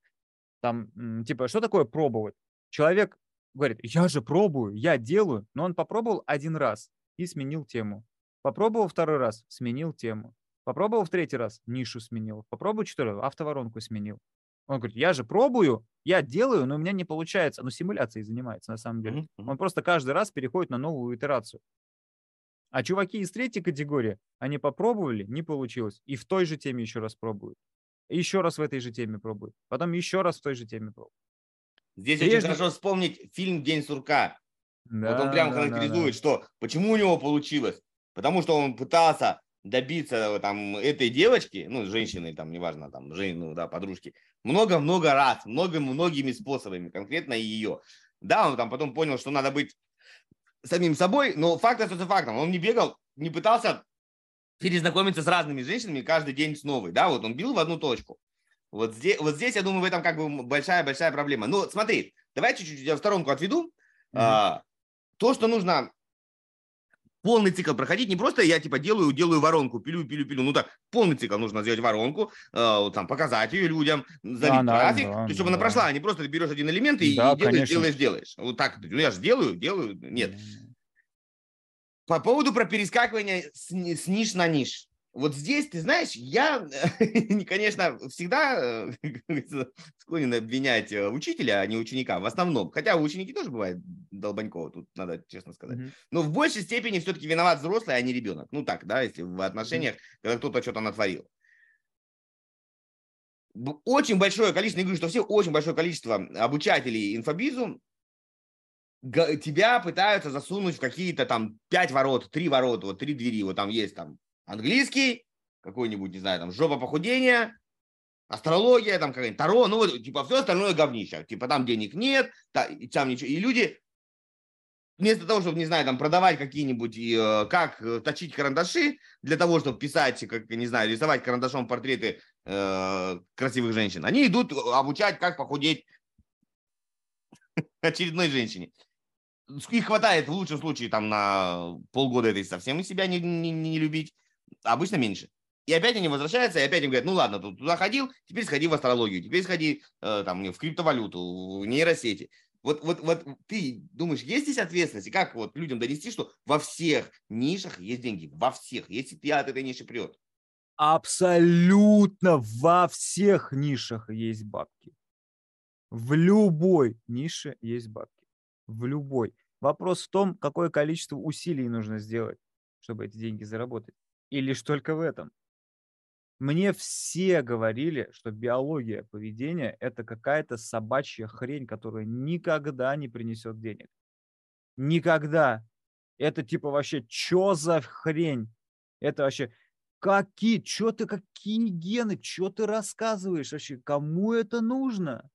Там, типа, что такое пробовать? Человек говорит, я же пробую, я делаю, но он попробовал один раз и сменил тему. Попробовал второй раз, сменил тему. Попробовал в третий раз, нишу сменил. Попробовал четвертый, автоворонку сменил. Он говорит, я же пробую, я делаю, но у меня не получается. Но симуляцией занимается на самом деле. Mm-hmm. Он просто каждый раз переходит на новую итерацию. А чуваки из третьей категории, они попробовали, не получилось. И в той же теме еще раз пробуют. еще раз в этой же теме пробуют. Потом еще раз в той же теме пробуют. Здесь Прежде... очень хорошо вспомнить фильм «День сурка». Да, вот он прям да, характеризует, да, да. что почему у него получилось. Потому что он пытался добиться там этой девочки, ну, женщины, там, неважно, там, жен, ну, да, подружки, много-много раз, много, многими способами, конкретно ее. Да, он там потом понял, что надо быть самим собой, но факт остается фактом. Он не бегал, не пытался перезнакомиться с разными женщинами каждый день с новой, да, вот он бил в одну точку. Вот здесь, вот здесь, я думаю, в этом как бы большая-большая проблема. Ну, смотри, давай чуть-чуть я в сторонку отведу. Mm-hmm. А, то, что нужно полный цикл проходить, не просто я типа делаю, делаю воронку, пилю, пилю, пилю. Ну так, полный цикл нужно сделать воронку, э, там, показать ее людям, залить да, трафик, да, то есть, чтобы да. она прошла, а не просто ты берешь один элемент и, да, и делаешь, делаешь, делаешь. Вот так, ну я же делаю, делаю, нет. По поводу про перескакивание с, с ниш на ниш вот здесь, ты знаешь, я, конечно, всегда э, склонен обвинять э, учителя, а не ученика, в основном. Хотя у ученики тоже бывает долбаньково, тут надо честно сказать. Mm-hmm. Но в большей степени все-таки виноват взрослый, а не ребенок. Ну так, да, если в отношениях, mm-hmm. когда кто-то что-то натворил. Очень большое количество, я говорю, что все очень большое количество обучателей инфобизу тебя пытаются засунуть в какие-то там пять ворот, три ворота, вот три двери, вот там есть там английский, какой-нибудь, не знаю, там, жопа похудения, астрология, там, какая-нибудь таро, ну, вот, типа, все остальное говнище. Типа, там денег нет, там ничего. И люди вместо того, чтобы, не знаю, там, продавать какие-нибудь, и, э, как э, точить карандаши, для того, чтобы писать, как, не знаю, рисовать карандашом портреты э, красивых женщин, они идут обучать, как похудеть очередной женщине их хватает в лучшем случае там на полгода этой совсем себя не, не, не любить обычно меньше. И опять они возвращаются, и опять им говорят, ну ладно, ты туда ходил, теперь сходи в астрологию, теперь сходи э, там, в криптовалюту, в нейросети. Вот, вот, вот ты думаешь, есть здесь ответственность? И как вот людям донести, что во всех нишах есть деньги? Во всех, если ты от этой ниши прет. Абсолютно во всех нишах есть бабки. В любой нише есть бабки. В любой. Вопрос в том, какое количество усилий нужно сделать, чтобы эти деньги заработать. И лишь только в этом. Мне все говорили, что биология поведения – это какая-то собачья хрень, которая никогда не принесет денег. Никогда. Это типа вообще, что за хрень? Это вообще Какие, что ты, какие гены, что ты рассказываешь вообще, кому это нужно?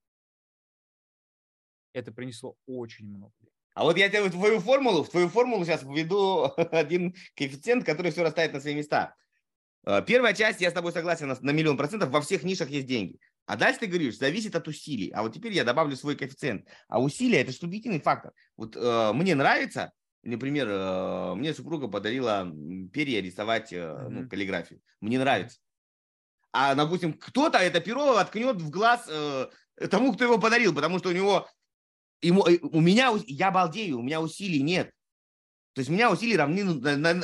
Это принесло очень много. А вот я тебе в твою формулу, в твою формулу сейчас введу один коэффициент, который все расставит на свои места. Э, первая часть, я с тобой согласен на, миллион процентов, во всех нишах есть деньги. А дальше ты говоришь, зависит от усилий. А вот теперь я добавлю свой коэффициент. А усилия – это субъективный фактор. Вот э, мне нравится, например, э, мне супруга подарила перья рисовать э, ну, каллиграфию. Мне нравится. А, допустим, кто-то это перо откнет в глаз э, тому, кто его подарил, потому что у него, ему, э, у меня, я балдею, у меня усилий нет. То есть у меня усилия равны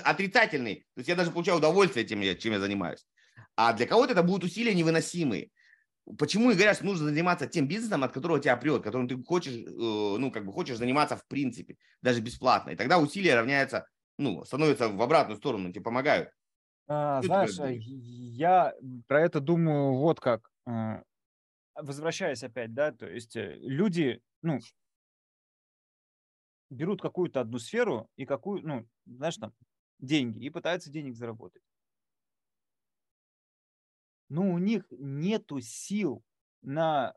отрицательные. То есть я даже получаю удовольствие тем, чем я занимаюсь. А для кого-то это будут усилия невыносимые. Почему и говорят, что нужно заниматься тем бизнесом, от которого тебя прет, которым ты хочешь, э, ну, как бы хочешь заниматься в принципе, даже бесплатно. И тогда усилия равняются, ну, становятся в обратную сторону, тебе помогают. А, знаешь, я про это думаю вот как. Э, возвращаясь опять, да, то есть люди, ну, берут какую-то одну сферу и какую, ну, знаешь, там, деньги, и пытаются денег заработать. Но у них нету сил на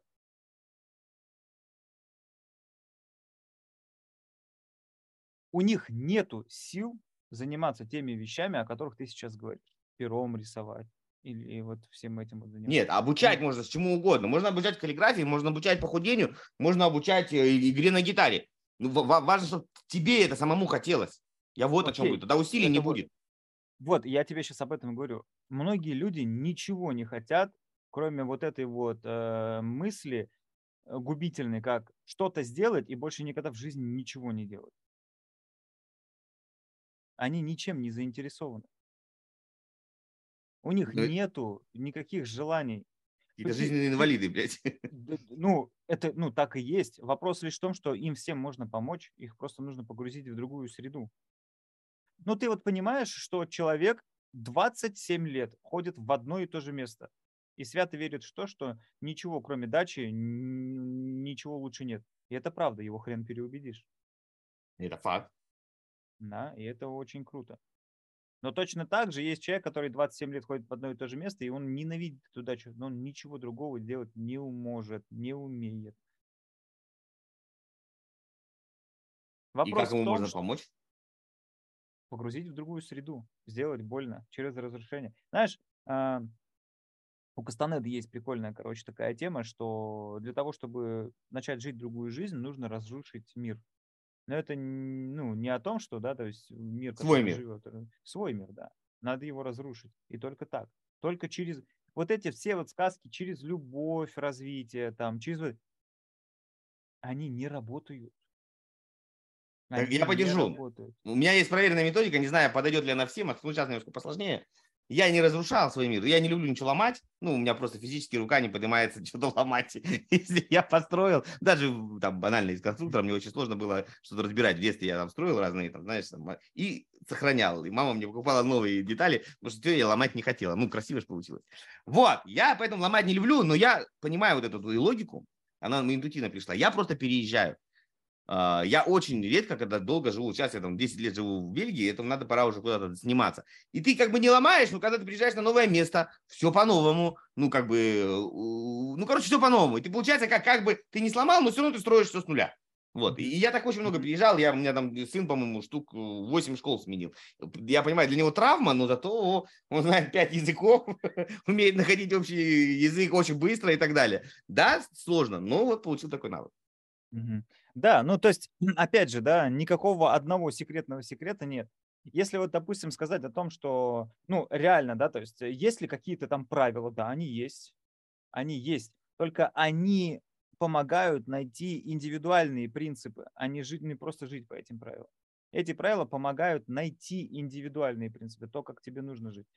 у них нету сил заниматься теми вещами, о которых ты сейчас говоришь. Пером рисовать или вот всем этим вот заниматься. Нет, обучать можно с чему угодно. Можно обучать каллиграфии, можно обучать похудению, можно обучать э, игре на гитаре. Ну, важно, чтобы тебе это самому хотелось. Я вот Окей. о чем говорю. Тогда усилий это не будет. Вот, я тебе сейчас об этом говорю. Многие люди ничего не хотят, кроме вот этой вот э, мысли э, губительной, как что-то сделать и больше никогда в жизни ничего не делать. Они ничем не заинтересованы. У них Но... нету никаких желаний Какие-то жизненные инвалиды, блядь. Ну, это, ну, так и есть. Вопрос лишь в том, что им всем можно помочь, их просто нужно погрузить в другую среду. Ну, ты вот понимаешь, что человек 27 лет ходит в одно и то же место и свято верит в то, что ничего, кроме дачи, ничего лучше нет. И это правда, его хрен переубедишь. Это факт. Да, и это очень круто. Но точно так же есть человек, который 27 лет ходит в одно и то же место, и он ненавидит эту дачу, но он ничего другого делать не может, не умеет. Вопрос и как ему том, можно помочь? Погрузить в другую среду, сделать больно через разрушение. Знаешь, а, у Кастанеда есть прикольная, короче, такая тема, что для того, чтобы начать жить другую жизнь, нужно разрушить мир. Но это ну, не о том, что, да, то есть мир, свой мир. живет, э, свой мир, да. Надо его разрушить. И только так. Только через вот эти все вот сказки, через любовь, развитие, там, через... Они не работают. Они я поддержу. У меня есть проверенная методика, не знаю, подойдет ли она всем, а ну, сейчас немножко посложнее. Я не разрушал свой мир. Я не люблю ничего ломать. Ну, у меня просто физически рука не поднимается что-то ломать. Если я построил, даже там банально из конструктора, мне очень сложно было что-то разбирать. В детстве я там строил разные, там, знаешь, там, и сохранял. И мама мне покупала новые детали, потому что я ломать не хотела. Ну, красиво же получилось. Вот, я поэтому ломать не люблю, но я понимаю вот эту логику. Она мне интуитивно пришла. Я просто переезжаю. А, я очень редко, когда долго живу, сейчас я там 10 лет живу в Бельгии, этому надо пора уже куда-то сниматься. И ты как бы не ломаешь, но когда ты приезжаешь на новое место, все по-новому, ну как бы, ну короче, все по-новому. И ты получается, как, как бы ты не сломал, но все равно ты строишь все с нуля. Вот. И я так очень много приезжал, я, у меня там сын, по-моему, штук 8 школ сменил. Я понимаю, для него травма, но зато он знает 5 языков, умеет находить общий язык очень быстро и так далее. Да, сложно, но вот получил такой навык. Да, ну то есть, опять же, да, никакого одного секретного секрета нет. Если вот, допустим, сказать о том, что, ну, реально, да, то есть, есть ли какие-то там правила, да, они есть, они есть, только они помогают найти индивидуальные принципы, а не, жить, не просто жить по этим правилам. Эти правила помогают найти индивидуальные принципы, то, как тебе нужно жить.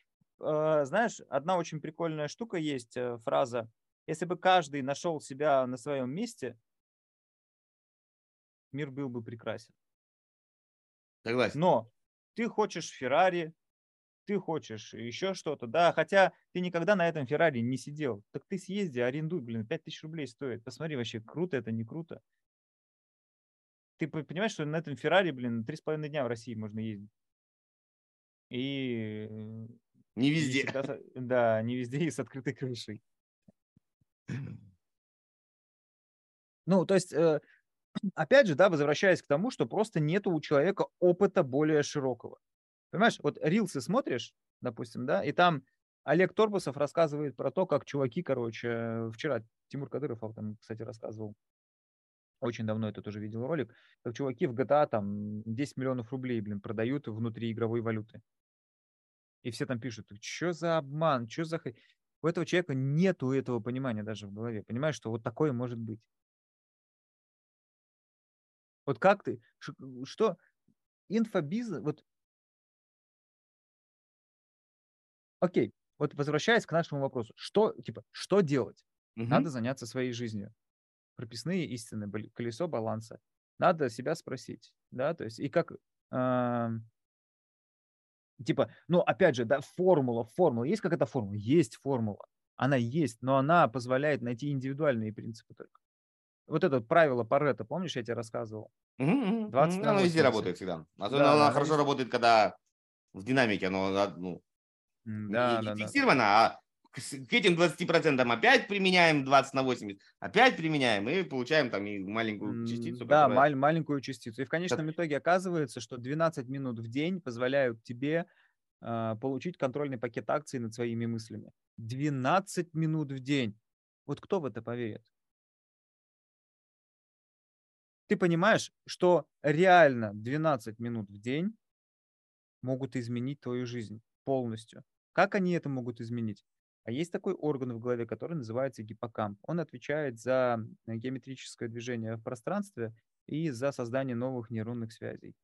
Э, знаешь, одна очень прикольная штука есть, э, фраза, если бы каждый нашел себя на своем месте, мир был бы прекрасен. Согласен. Но ты хочешь Феррари, ты хочешь еще что-то, да, хотя ты никогда на этом Феррари не сидел. Так ты съезди, арендуй, блин, 5000 рублей стоит. Посмотри, вообще, круто это, не круто. Ты понимаешь, что на этом Феррари, блин, три с половиной дня в России можно ездить. И Не Не везде. всегда с- да, не везде и с открытой крышей. Ну, то есть, э, опять же, да, возвращаясь к тому, что просто нету у человека опыта более широкого. Понимаешь, вот рилсы смотришь, допустим, да, и там Олег Торбусов рассказывает про то, как чуваки, короче, вчера Тимур Кадыров об этом, кстати, рассказывал. Очень давно это тоже видел ролик, как чуваки в GTA там 10 миллионов рублей, блин, продают внутри игровой валюты. И все там пишут, что за обман, что за... хрень?» У этого человека нету этого понимания даже в голове. Понимаешь, что вот такое может быть. Вот как ты, что инфобизнес, вот, окей, вот возвращаясь к нашему вопросу, что, типа, что делать? Мгм. Надо заняться своей жизнью. Прописные истины, колесо баланса. Надо себя спросить, да, то есть, и как, ам, типа, ну, опять же, да, формула, формула, есть какая-то формула? Есть формула, она есть, но она позволяет найти индивидуальные принципы только. Вот это правило Паретта, помнишь, я тебе рассказывал? Мгм, мгм, 20 мгм. на Оно везде 80. работает всегда. Особенно Да, оно да, хорошо везде. работает, когда в динамике оно ну, М, не, Да, не да, да. фиксировано, а к, этим 20% опять применяем 20 на 80, опять применяем и получаем там и маленькую частицу, Да, которая... маль- маленькую частицу. И в конечном итоге оказывается, что 12 минут в день позволяют тебе а, получить контрольный пакет акций над своими мыслями. 12 минут в день. Вот кто в это поверит? Ты понимаешь, что реально 12 минут в день могут изменить твою жизнь полностью. Как они это могут изменить? А есть такой орган в голове, который называется гиппокамп. Он отвечает за э, геометрическое движение в пространстве и за создание новых нейронных связей.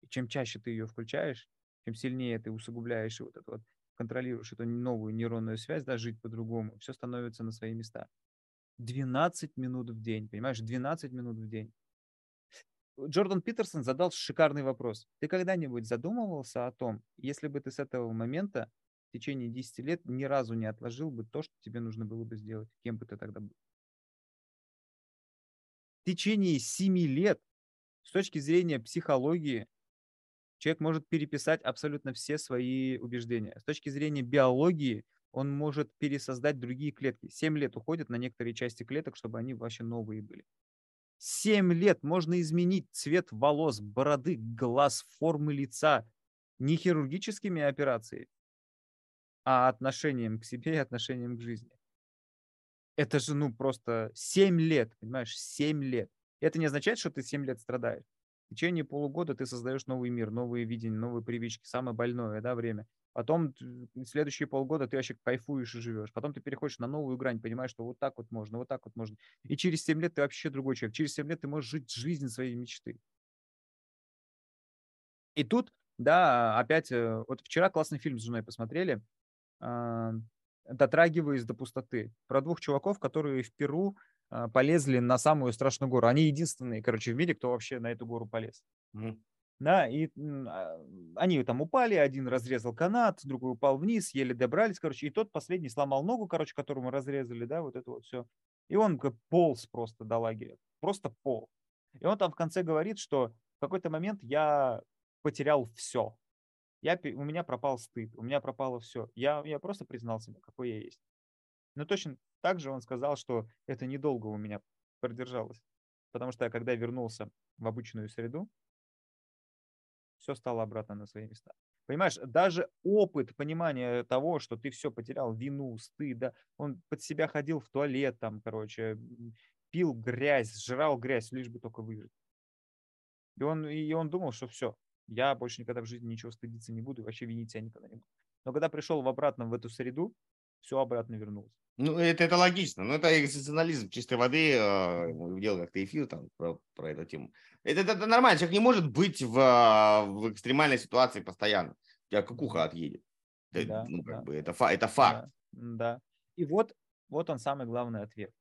И чем чаще ты ее включаешь, чем сильнее ты усугубляешь и вот это вот контролируешь эту новую нейронную связь, да, жить по-другому, все становится на свои места. 12 минут в день, понимаешь, 12 минут в день. Джордан Питерсон задал шикарный вопрос. Ты когда-нибудь задумывался о том, если бы ты с этого момента в течение 10 лет ни разу не отложил бы то, что тебе нужно было бы сделать, кем бы ты тогда был? В течение 7 лет с точки зрения психологии человек может переписать абсолютно все свои убеждения. С точки зрения биологии он может пересоздать другие клетки. 7 лет уходит на некоторые части клеток, чтобы они вообще новые были. 7 лет можно изменить цвет волос, бороды, глаз, формы лица не хирургическими операциями, а отношением к себе и отношением к жизни. Это же, ну, просто 7 лет, понимаешь, 7 лет. Это не означает, что ты 7 лет страдаешь. В течение полугода ты создаешь новый мир, новые видения, новые привычки, самое больное, да, время. Потом следующие полгода ты вообще кайфуешь и живешь. Потом ты переходишь на новую грань, понимаешь, что вот так вот можно, вот так вот можно. И через 7 лет ты вообще другой человек. Через 7 лет ты можешь жить жизнь своей мечты. И тут, да, опять, э, вот вчера классный фильм с женой посмотрели, а, дотрагиваясь до пустоты, про двух чуваков, которые в Перу а, полезли на самую страшную гору. Они единственные, короче, в мире, кто вообще на эту гору полез. Мгм. Да, и а, они там упали, один разрезал канат, другой упал вниз, еле добрались, короче, и тот последний сломал ногу, короче, которому разрезали, да, вот это вот все. И он как полз просто до лагеря, просто пол. И он там в конце говорит, что в какой-то момент я потерял все. Я, у меня пропал стыд, у меня пропало все. Я, я просто признал себя, какой я есть. Но точно так же он сказал, что это недолго у меня продержалось. Потому что я когда вернулся в обычную среду, все стало обратно на свои места. Понимаешь, даже опыт понимания того, что ты все потерял, вину, стыд, да, он под себя ходил в туалет там, короче, пил грязь, жрал грязь, лишь бы только выжить. И он, и он думал, что все, я больше никогда в жизни ничего стыдиться не буду, и вообще винить себя никогда не буду. Но когда пришел в обратно в эту среду, все обратно вернулось. Ну, это, это логично. Ну, это экзистенциализм чистой воды. э, мы Делал как-то эфир там про, про эту тему. Это, это, это нормально. Человек не может быть в, а, в экстремальной ситуации постоянно. У тебя кукуха отъедет. Это, Да, ну, как да. бы, это, это факт. Да, да. И вот, вот он самый главный ответ.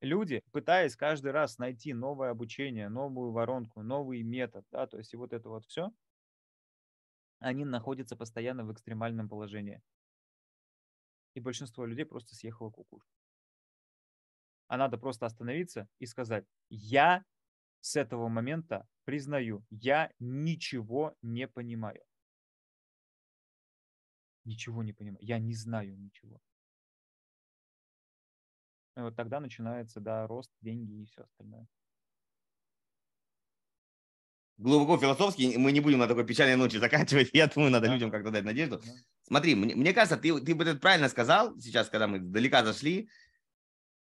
Люди, пытаясь каждый раз найти новое обучение, новую воронку, новый метод, да, то есть и вот это вот все, они находятся постоянно в экстремальном положении. И большинство людей просто съехало кукушку. А надо просто остановиться и сказать, я с этого момента признаю, я ничего не понимаю. ничего не понимаю, я не знаю ничего. И вот тогда начинается, да, рост, деньги и все остальное. Глубоко философски, мы не будем на такой печальной ночи заканчивать. Я думаю, надо людям как-то дать надежду. Смотри, мне, мне кажется, ты, ты бы это правильно сказал сейчас, когда мы далека зашли,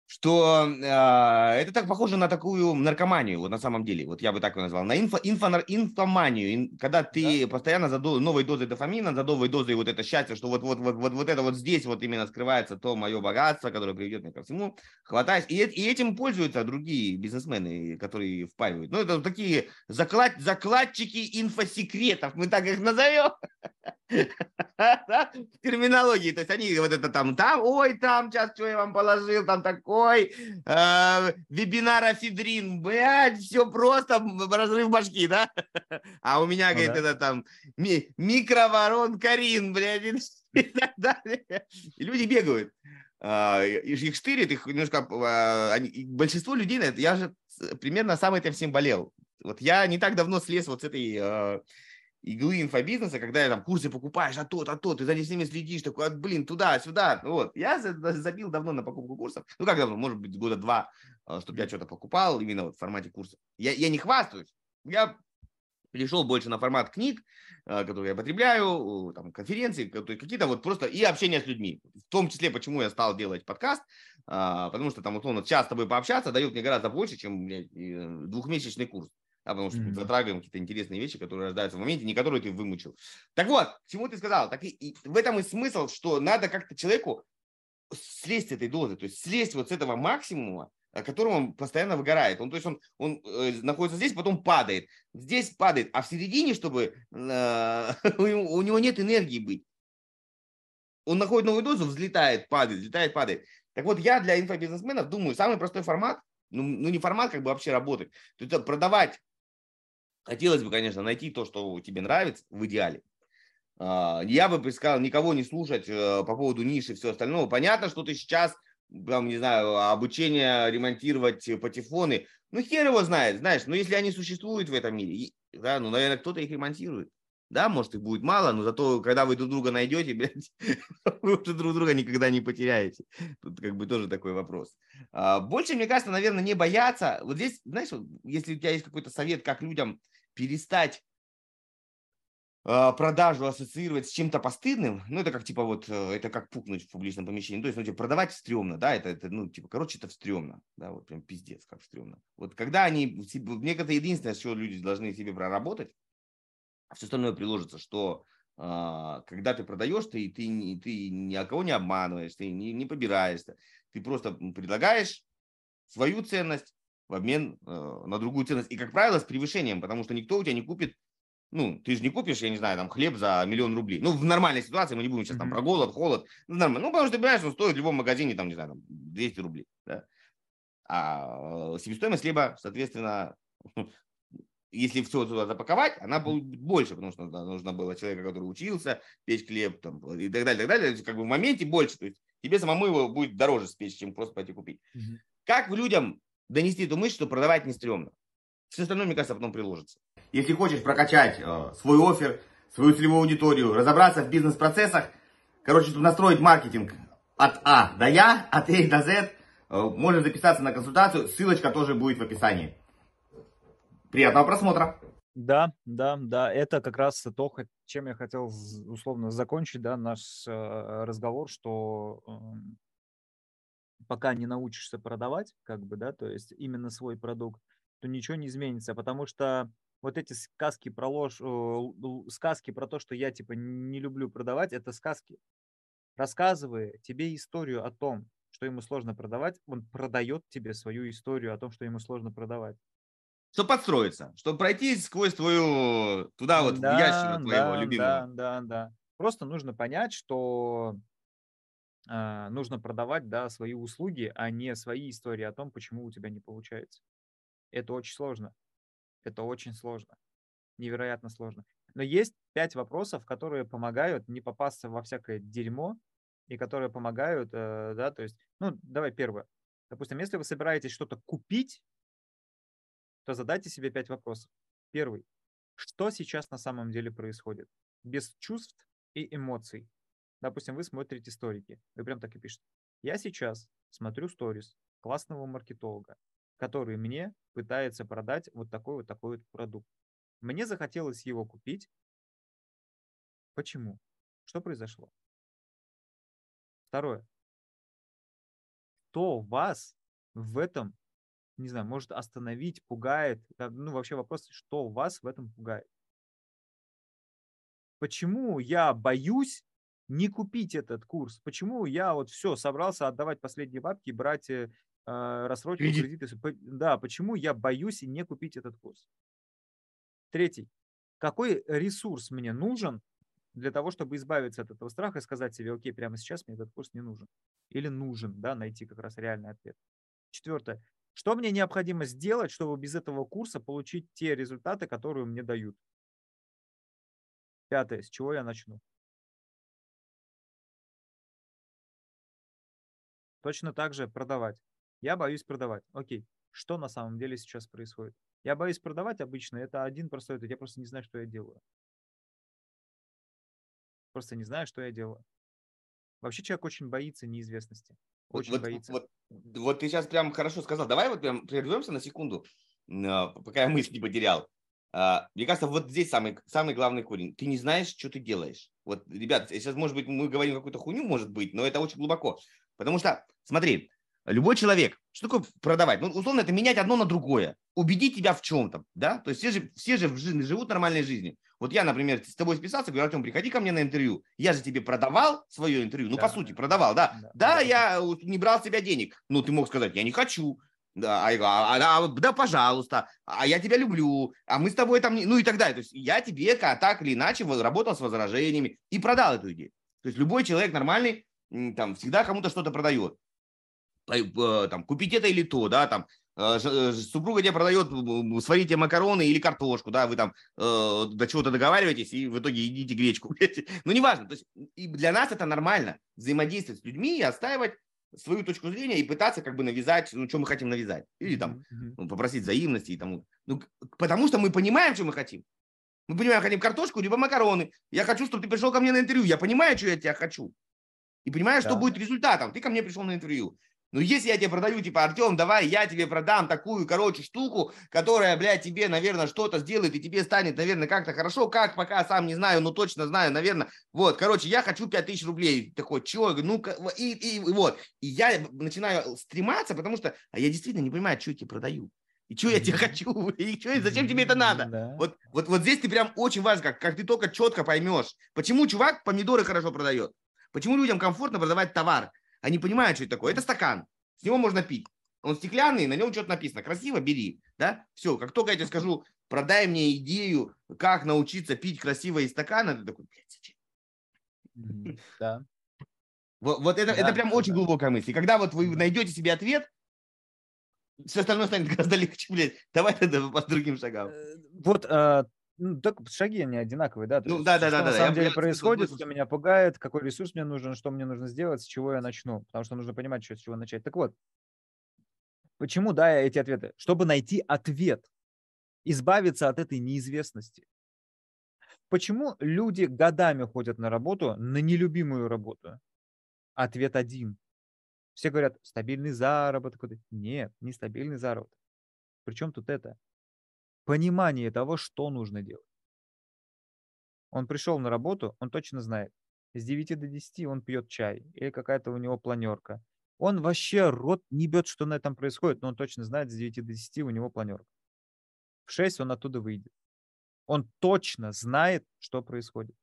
что э, это так похоже на такую наркоманию, вот на самом деле, вот я бы так его назвал, на инфо, инфо, инфоманию, ин, когда ты да. постоянно за до, новой дозой дофамина, за новой дозой вот это счастье, что вот, вот, вот, вот, вот это вот здесь вот именно скрывается то мое богатство, которое приведет меня ко всему, хватаешь, и, и этим пользуются другие бизнесмены, которые впаривают. Ну, это такие заклад, закладчики инфосекретов, мы так их назовем. В терминологии, то есть они вот это там, там, ой, там, сейчас что я вам положил, там такой, э, вебинар-афедрин, блядь, все просто, разрыв башки, да? А у меня, ну, говорит, это там ми- микроворон Карин, блядь, и так далее. Люди бегают. Uh, их штырит, их немножко, они, большинство людей, я же примерно сам этим всем болел. Вот я не так давно слез вот с этой uh, иглы инфобизнеса, когда я там курсы покупаешь, а тот, а тот, ты за ними следишь, такой, а, блин, туда, сюда. Вот. Я забил давно на покупку курсов. Ну, как давно? Может быть, года два, а, чтобы я что-то покупал именно вот в формате курсов. Я, я не хвастаюсь. Я перешел больше на формат книг, а, которые я потребляю, там, конференции, какие-то вот просто и общение с людьми. В том числе, почему я стал делать подкаст, потому что там, условно, час с тобой пообщаться дает мне гораздо больше, чем блядь, двухмесячный курс да, потому что mm-hmm. затрагиваем какие-то интересные вещи, которые рождаются в моменте, не которые ты вымучил. Так вот, к чему ты сказал? Так и, и в этом и смысл, что надо как-то человеку слезть с этой дозы, то есть слезть вот с этого максимума, которым он постоянно выгорает. Он, то есть он, он э, находится здесь, потом падает. Здесь падает, а в середине, чтобы э, у него нет энергии быть. Он находит новую дозу, взлетает, падает, взлетает, падает. Так вот, я для инфобизнесменов думаю, самый простой формат, ну, ну не формат как бы вообще работать, то это продавать Хотелось бы, конечно, найти то, что тебе нравится в идеале. А, я бы сказал, никого не слушать э, по поводу ниши и все остальное. Понятно, что ты сейчас, там, не знаю, обучение ремонтировать патефоны, ну, хер его знает, знаешь, но если они существуют в этом мире, да, ну, наверное, кто-то их ремонтирует. Да, может, их будет мало, но зато, когда вы друг друга найдете, блядь, вы уже друг друга никогда не потеряете. Тут как бы тоже такой вопрос. А, больше, мне кажется, наверное, не бояться. Вот здесь, знаешь, если у тебя есть какой-то совет, как людям перестать а, продажу ассоциировать с чем-то постыдным, ну, это как, типа, вот, э, это как пукнуть в публичном помещении, то есть, ну, типа, продавать стрёмно, да, это, это, ну, типа, короче, это стрёмно, да, вот прям пиздец, как стрёмно. Вот когда они, мне это единственное, что люди должны себе проработать, а все остальное приложится, что а, когда ты продаешь, ты, ты, ты ни о кого не обманываешь, ты не, не побираешься, ты просто предлагаешь свою ценность, в обмен э, на другую ценность. И, как правило, с превышением, потому что никто у тебя не купит, ну, ты же не купишь, я не знаю, там, хлеб за миллион рублей. Ну, в нормальной ситуации мы не будем сейчас там про голод, холод. Ну, нормально. Ну, потому что ты понимаешь, он стоит в любом магазине, там, не знаю, там, 200 рублей. Да? А э, себестоимость хлеба, соответственно, если все туда запаковать, она будет больше, потому что нужно было человека, который учился печь хлеб там, и так далее, так далее. Как бы в моменте больше. То есть тебе самому его будет дороже спечь, чем просто пойти купить. Mm-hmm. Как людям донести эту мысль, что продавать не стрёмно. Все остальное, мне кажется, потом приложится. Если хочешь прокачать э, свой офер, свою целевую аудиторию, разобраться в бизнес-процессах, короче, чтобы настроить маркетинг от А до Я, от А до З, э, можно записаться на консультацию, ссылочка тоже будет в описании. Приятного просмотра! Да, да, да, это как раз то, чем я хотел условно закончить, да, наш э, разговор, что э, пока не научишься продавать, как бы, да, то есть именно свой продукт, то ничего не изменится, потому что вот эти сказки про ложь, сказки про то, что я типа не люблю продавать, это сказки. Рассказывая тебе историю о том, что ему сложно продавать, он продает тебе свою историю о том, что ему сложно продавать. Что подстроиться, чтобы пройти сквозь твою, туда вот, да, в ящик твоего да, любимого. Да, да, да. Просто нужно понять, что нужно продавать, да, свои услуги, а не свои истории о том, почему у тебя не получается. Это очень сложно. Это очень сложно. Невероятно сложно. Но есть пять вопросов, которые помогают не попасться во всякое дерьмо и которые помогают, э, да, то есть, ну, давай первое. Допустим, если вы собираетесь что-то купить, то задайте себе пять вопросов. Первый. Что сейчас на самом деле происходит? Без чувств и эмоций. Допустим, вы смотрите сторики. Вы прям так и пишете. Я сейчас смотрю сторис классного маркетолога, который мне пытается продать вот такой вот такой вот продукт. Мне захотелось его купить. Почему? Что произошло? Второе. Что вас в этом, не знаю, может остановить, пугает? Ну, вообще вопрос, что вас в этом пугает? Почему я боюсь не купить этот курс? Почему я вот все, собрался отдавать последние бабки, брать э, а, рассрочку, Кредит. кредиты? Да, почему я боюсь и не купить этот курс? Третий. Какой ресурс мне нужен для того, чтобы избавиться от этого страха и сказать себе, окей, прямо сейчас мне этот курс не нужен. Или нужен, да, найти как раз реальный ответ. Четвертое. Что мне необходимо сделать, чтобы без этого курса получить те результаты, которые мне дают? Пятое. С чего я начну? Точно так же продавать. Я боюсь продавать. Окей. Что на самом деле сейчас происходит? Я боюсь продавать обычно. Это один простой ответ. Я просто не знаю, что я делаю. Просто не знаю, что я делаю. Вообще человек очень боится неизвестности. Очень вот, боится. Вот, вот ты сейчас прям хорошо сказал. Давай вот прям прервемся на секунду, пока я мысли не потерял. А, мне кажется, вот здесь самый, самый главный корень. Ты не знаешь, что ты делаешь. Вот, ребят, сейчас, может быть, мы говорим какую-то хуйню, может быть, но это очень глубоко. Потому что, смотри, любой человек, что такое продавать? Ну, условно, это менять одно на другое. Убедить тебя в чем-то, да? То есть все же, все же живут нормальной жизнью. Вот я, например, с тобой списался, говорю, Артем, приходи ко мне на интервью. Я же тебе продавал свое интервью. Ну, да, по сути, продавал, да. Да, да, да я не брал с тебя денег. Ну, ты мог сказать, я не хочу. Да, а, а, а, да, пожалуйста, а я тебя люблю, а мы с тобой там, ну и так далее. То есть я тебе так или иначе работал с возражениями и продал эту идею. То есть любой человек нормальный там всегда кому-то что-то продает. Э, там, купить это или то, да, там, э, э, супруга тебе продает, сварите макароны или картошку, да, вы там э, до чего-то договариваетесь и в итоге едите гречку. ну, неважно, то есть и для нас это нормально, взаимодействовать с людьми и отстаивать свою точку зрения и пытаться как бы навязать, ну, что мы хотим навязать. Или там ну, попросить взаимности и тому. Ну, потому что мы понимаем, что мы хотим. Мы понимаем, хотим картошку, либо макароны. Я хочу, чтобы ты пришел ко мне на интервью. Я понимаю, что я тебя хочу. И понимаю, да. что будет результатом. Ты ко мне пришел на интервью. Но если я тебе продаю, типа, Артем, давай я тебе продам такую, короче, штуку, которая, блядь, тебе, наверное, что-то сделает, и тебе станет, наверное, как-то хорошо, как, пока сам не знаю, но точно знаю, наверное, вот, короче, я хочу 5000 рублей, такой, чего, ну, и, и, и вот, и я начинаю стрематься, потому что, а я действительно не понимаю, что я тебе продаю. И что я тебе хочу? И что, зачем тебе это надо? Да. Вот, вот, вот здесь ты прям очень важно, как, как ты только четко поймешь, почему чувак помидоры хорошо продает. Почему людям комфортно продавать товар? Они понимают, что это такое. Это стакан. С него можно пить. Он стеклянный, на нем что-то написано. Красиво, бери. Да? Все, как только я тебе скажу, продай мне идею, как научиться пить красиво из стакана, ты такой, блядь, зачем? Да. Вот, вот это, да, это прям да. очень глубокая мысль. И когда вот вы найдете себе ответ, все остальное станет гораздо легче, блядь. Давай тогда по другим шагам. Э, вот а, ну, так шаги они одинаковые, да? ну, да, да, да. Что да, на самом деле происходит, что меня пугает, какой ресурс мне нужен, что мне нужно сделать, с чего я начну. Потому что нужно понимать, что, с чего начать. Так вот, почему, да, эти ответы? Чтобы найти ответ, избавиться от этой неизвестности. Почему люди годами ходят на работу, на нелюбимую работу? Ответ один. Все говорят, стабильный заработок. Нет, не стабильный заработок. Причем тут это? Понимание того, что нужно делать. Он пришел на работу, он точно знает. С 9 до 10 он пьет чай или какая-то у него планерка. Он вообще рот не бьет, что на этом происходит, но он точно знает, с 9 до 10 у него планерка. В 6 он оттуда выйдет. Он точно знает, что происходит.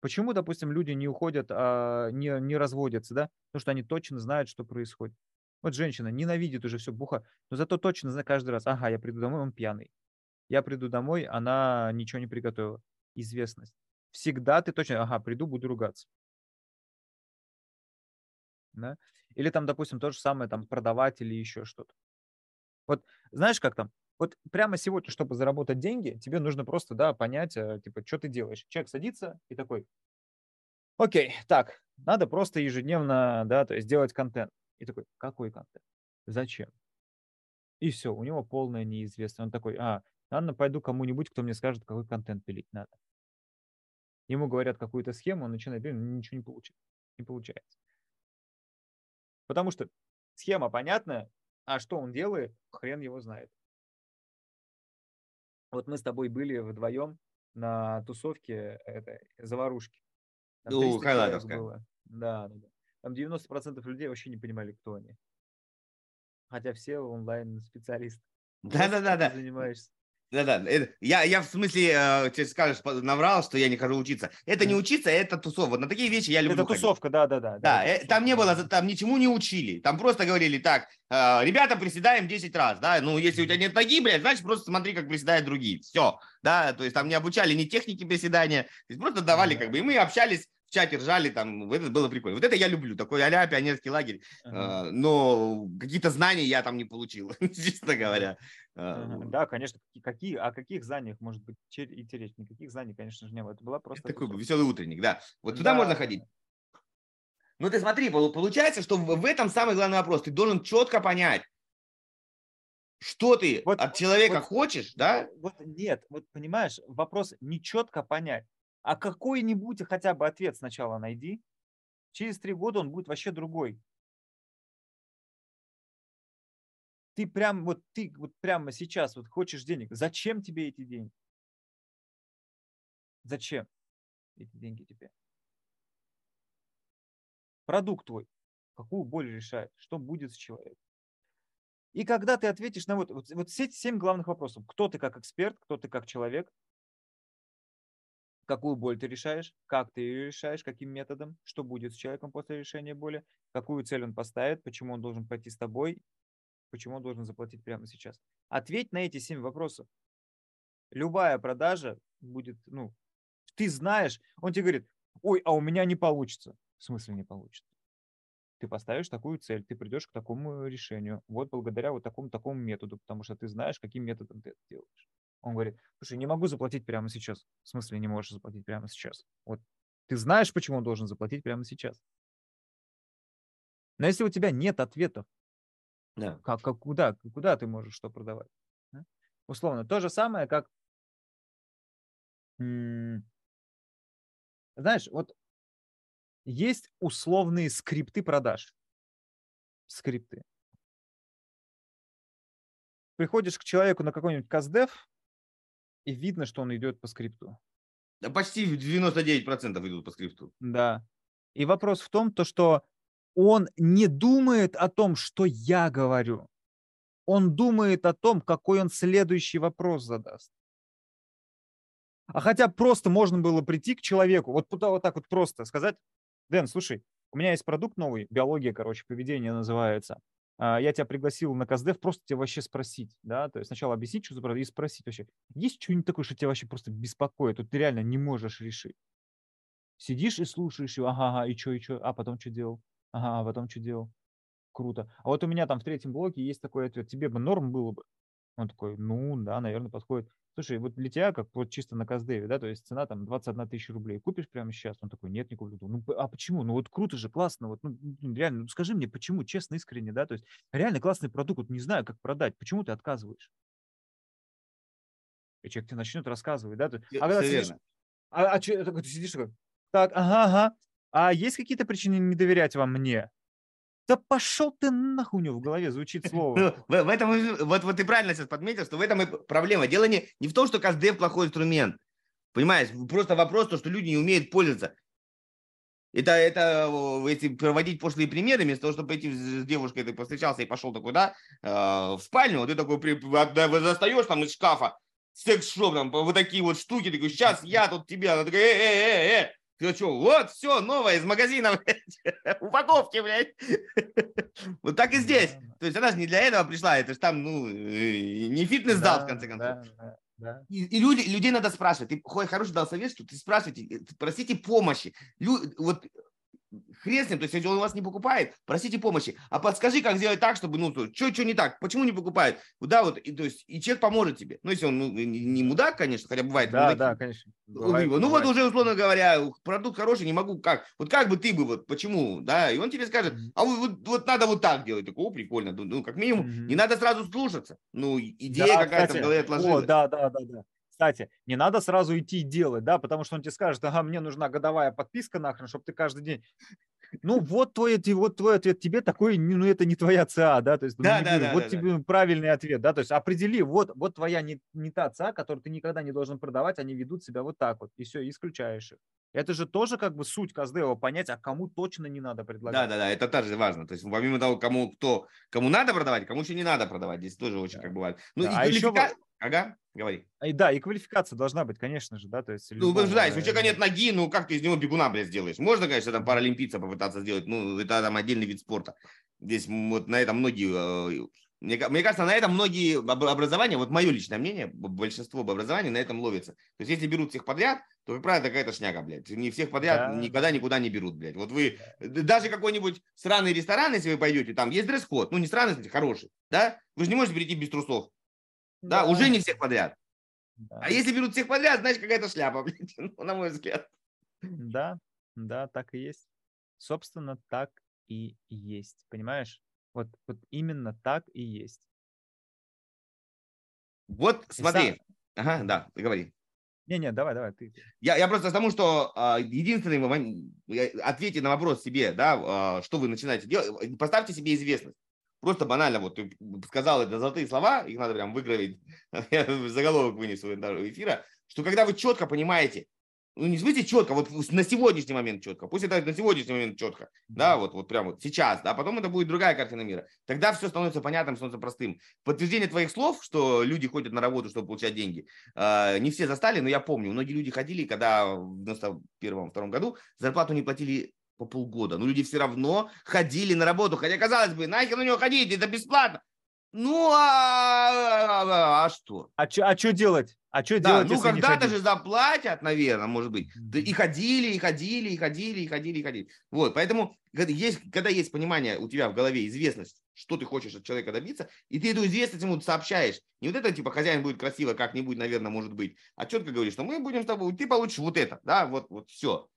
Почему, допустим, люди не уходят, а не, не разводятся, да? Потому что они точно знают, что происходит. Вот женщина ненавидит уже все буха, но зато точно знает каждый раз, ага, я приду домой, он пьяный. Я приду домой, она ничего не приготовила. Известность. Всегда ты точно, ага, приду, буду ругаться. Да? Или там, допустим, то же самое, там, продавать или еще что-то. Вот знаешь, как там? Вот прямо сегодня, чтобы заработать деньги, тебе нужно просто, да, понять, э, типа, что ты делаешь. Человек садится и такой, окей, так, надо просто ежедневно, да, то есть делать контент. И такой, какой контент? Зачем? И все, у него полная неизвестность. Он такой, а, Ладно, пойду кому-нибудь, кто мне скажет, какой контент пилить надо. Ему говорят какую-то схему, он начинает пилить, ничего не получит. Не получается. Потому что схема понятная, а что он делает, хрен его знает. Вот мы с тобой были вдвоем на тусовке этой заварушки. Там ну. Было. Да, да, да. Там 90% людей вообще не понимали, кто они. Хотя все онлайн-специалисты. Да-да-да. Занимаешься. Да-да, я, я в смысле, э, ты скажешь, наврал, что я не хожу учиться. Это не учиться, это тусовка. Вот на такие вещи я люблю Это тусовка, да-да-да. Да, э, там не было, там ничему не учили. Там просто говорили, так, э, ребята, приседаем 10 раз, да, ну, если у тебя нет ноги, блядь, значит, просто смотри, как приседают другие. Все, да, то есть там не обучали ни техники приседания, то есть просто давали, как бы, и мы общались в чате ржали, там, это было прикольно. Вот это я люблю, такой а пионерский лагерь. Uh-huh. Но какие-то знания я там не получил, честно говоря. Uh-huh. Да, конечно, какие, о каких знаниях может быть идти речь? Никаких знаний, конечно же, не было. Это была просто... Это такой веселый утренник, да. Вот туда да. можно ходить. Ну ты смотри, получается, что в этом самый главный вопрос. Ты должен четко понять, что ты вот, от человека вот, хочешь, да? Вот нет, вот понимаешь, вопрос не четко понять. А какой-нибудь хотя бы ответ сначала найди. Через три года он будет вообще другой. Ты прям вот ты вот прямо сейчас вот хочешь денег. Зачем тебе эти деньги? Зачем эти деньги тебе? Продукт твой. Какую боль решает? Что будет с человеком? И когда ты ответишь на вот, вот, вот все эти семь главных вопросов. Кто ты как эксперт, кто ты как человек, какую боль ты решаешь, как ты ее решаешь, каким методом, что будет с человеком после решения боли, какую цель он поставит, почему он должен пойти с тобой, почему он должен заплатить прямо сейчас. Ответь на эти семь вопросов. Любая продажа будет, ну, ты знаешь, он тебе говорит, ой, а у меня не получится. В смысле не получится? Ты поставишь такую цель, ты придешь к такому решению, вот благодаря вот такому такому методу, потому что ты знаешь, каким методом ты это делаешь. Он говорит, слушай, не могу заплатить прямо сейчас. В смысле, не можешь заплатить прямо сейчас? Вот ты знаешь, почему он должен заплатить прямо сейчас. Но если у тебя нет ответов, да. как, как, куда, куда ты можешь что продавать? Да? Условно, то же самое, как, знаешь, вот есть условные скрипты продаж. Скрипты. Приходишь к человеку на какой-нибудь каздев, и видно, что он идет по скрипту. Да почти 99% идут по скрипту. Да. И вопрос в том, то, что он не думает о том, что я говорю. Он думает о том, какой он следующий вопрос задаст. А хотя просто можно было прийти к человеку, вот, вот так вот просто сказать, Дэн, слушай, у меня есть продукт новый, биология, короче, поведение называется. А, я тебя пригласил на КСДФ просто тебе вообще спросить, да, то есть сначала объяснить, что за продукт, и спросить вообще, есть что-нибудь такое, что тебя вообще просто беспокоит, вот ты реально не можешь решить. Сидишь и слушаешь его, ага, ага, и что, и что, а потом что делал, ага, а потом что делал. Круто. А вот у меня там в третьем блоке есть такой ответ, тебе бы норм было бы? Он такой, ну, да, наверное, подходит. Слушай, вот для тебя, как вот чисто на Каздеве, да, то есть цена там 21 тысяча рублей. Купишь прямо сейчас? Он такой, нет, не куплю. Ну, а почему? Ну, вот круто же, классно. Вот, ну, реально, ну, скажи мне, почему, честно, искренне, да, то есть реально классный продукт, вот не знаю, как продать. Почему ты отказываешь? И человек тебе начнет рассказывать, да? А когда сидишь, а, а что, ты сидишь такой, так, ага, ага, а есть какие-то причины не доверять вам мне? Да пошел ты нахуй у него в голове звучит слово. В, в этом, вот, вот ты правильно сейчас подметил, что в этом и проблема. Дело не, не в том, что каждый плохой инструмент. Понимаешь, просто вопрос, то, что люди не умеют пользоваться. Это, это, если проводить пошлые примеры, вместо того, чтобы пойти с девушкой, ты повстречался и пошел такой, да, э, в спальню, ты такой при, достаешь там из шкафа секс-шоп, там, вот такие вот штуки, такой, сейчас я тут тебе, она такая, э, ты что, вот, все, новое из магазина, блядь, упаковки, блядь. Вот так и здесь. То есть она же не для этого пришла, это же там, ну, э, не фитнес-зал, в конце концов. Да. И, и люди, людей надо спрашивать. Ты хороший дал совет, что ты спрашивайте, э, просите помощи. Лю, вот хрен с ним, то есть если он вас не покупает, просите помощи. А подскажи, как сделать так, чтобы, ну, что, что не так, почему не покупает? Да, вот, и, то есть, и человек поможет тебе. Ну, если он ну, не, мудак, конечно, хотя бывает. Да, мудаки. да, конечно. Бывает, ну, бывает. вот уже, условно говоря, продукт хороший, не могу, как? Вот как бы ты бы, вот, почему, да? И он тебе скажет, а вот, вот, вот надо вот так делать. Такой, о, прикольно. Ну, ну как минимум, mm-hmm. не надо сразу слушаться. Ну, идея да, какая-то в голове отложилась. О, да, да, да, да. Кстати, не надо сразу идти делать, да, потому что он тебе скажет, ага, мне нужна годовая подписка нахрен, чтобы ты каждый день ну вот твой, вот твой ответ тебе такой, ну это не твоя ЦА, да, то есть ну, да, да, да, вот да, тебе да. правильный ответ, да, то есть определи, вот, вот твоя не, не та ЦА, которую ты никогда не должен продавать, они ведут себя вот так вот, и все, исключаешь их. Это же тоже как бы суть Каздева понять, а кому точно не надо предлагать. Да, да, да, это также важно. То есть помимо того, кому кто, кому надо продавать, кому еще не надо продавать, здесь тоже очень да. как бы важно. Ну да, и а квалифика... еще... Ага, говори. И, да, и квалификация должна быть, конечно же, да, то есть. Ну, любого... да, если у человека нет ноги, ну как ты из него бегуна, блядь, сделаешь? Можно, конечно, там паралимпийца попытаться сделать, ну это там отдельный вид спорта. Здесь вот на этом многие э, мне, мне кажется, на этом многие образования, вот мое личное мнение, большинство образований на этом ловится. То есть, если берут всех подряд, то, как правило, какая-то шняга, блядь. Не всех подряд да. никогда никуда не берут, блядь. Вот вы, даже какой-нибудь сраный ресторан, если вы пойдете, там есть дресс-код, ну, не странный, кстати, хороший, да? Вы же не можете прийти без трусов. Да, да уже не всех подряд. Да. А если берут всех подряд, значит, какая-то шляпа, блядь, ну, на мой взгляд. Да, да, так и есть. Собственно, так и есть, понимаешь? Вот, вот именно так и есть. Вот смотри. Ага, да, ты говори. Не-не, давай, давай. Ты. Я, я просто к тому, что а, единственный момент, ответьте на вопрос себе, да, а, что вы начинаете делать, поставьте себе известность. Просто банально, вот ты сказал это золотые слова, их надо прям выгравить, я заголовок вынесу эфира, что когда вы четко понимаете, ну, не смотрите четко, вот на сегодняшний момент четко, пусть это на сегодняшний момент четко, да, вот, вот прямо вот сейчас, да, потом это будет другая картина мира. Тогда все становится понятным, становится простым. Подтверждение твоих слов, что люди ходят на работу, чтобы получать деньги, э, не все застали, но я помню, многие люди ходили, когда в 91-2 году зарплату не платили по полгода, но люди все равно ходили на работу, хотя, казалось бы, нахер на него ходить, это бесплатно. Ну, а, а, а, а что? А что а делать? А что да, делать, ну когда-то же заплатят, наверное, может быть. И ходили, и ходили, и ходили, и ходили, и ходили. Вот, поэтому когда есть, когда есть понимание у тебя в голове, известность, что ты хочешь от человека добиться, и ты эту известность ему сообщаешь. Не вот это, типа, хозяин будет красиво, как-нибудь, наверное, может быть, а четко говоришь, что мы будем с тобой, ты получишь вот это, да, вот, вот все.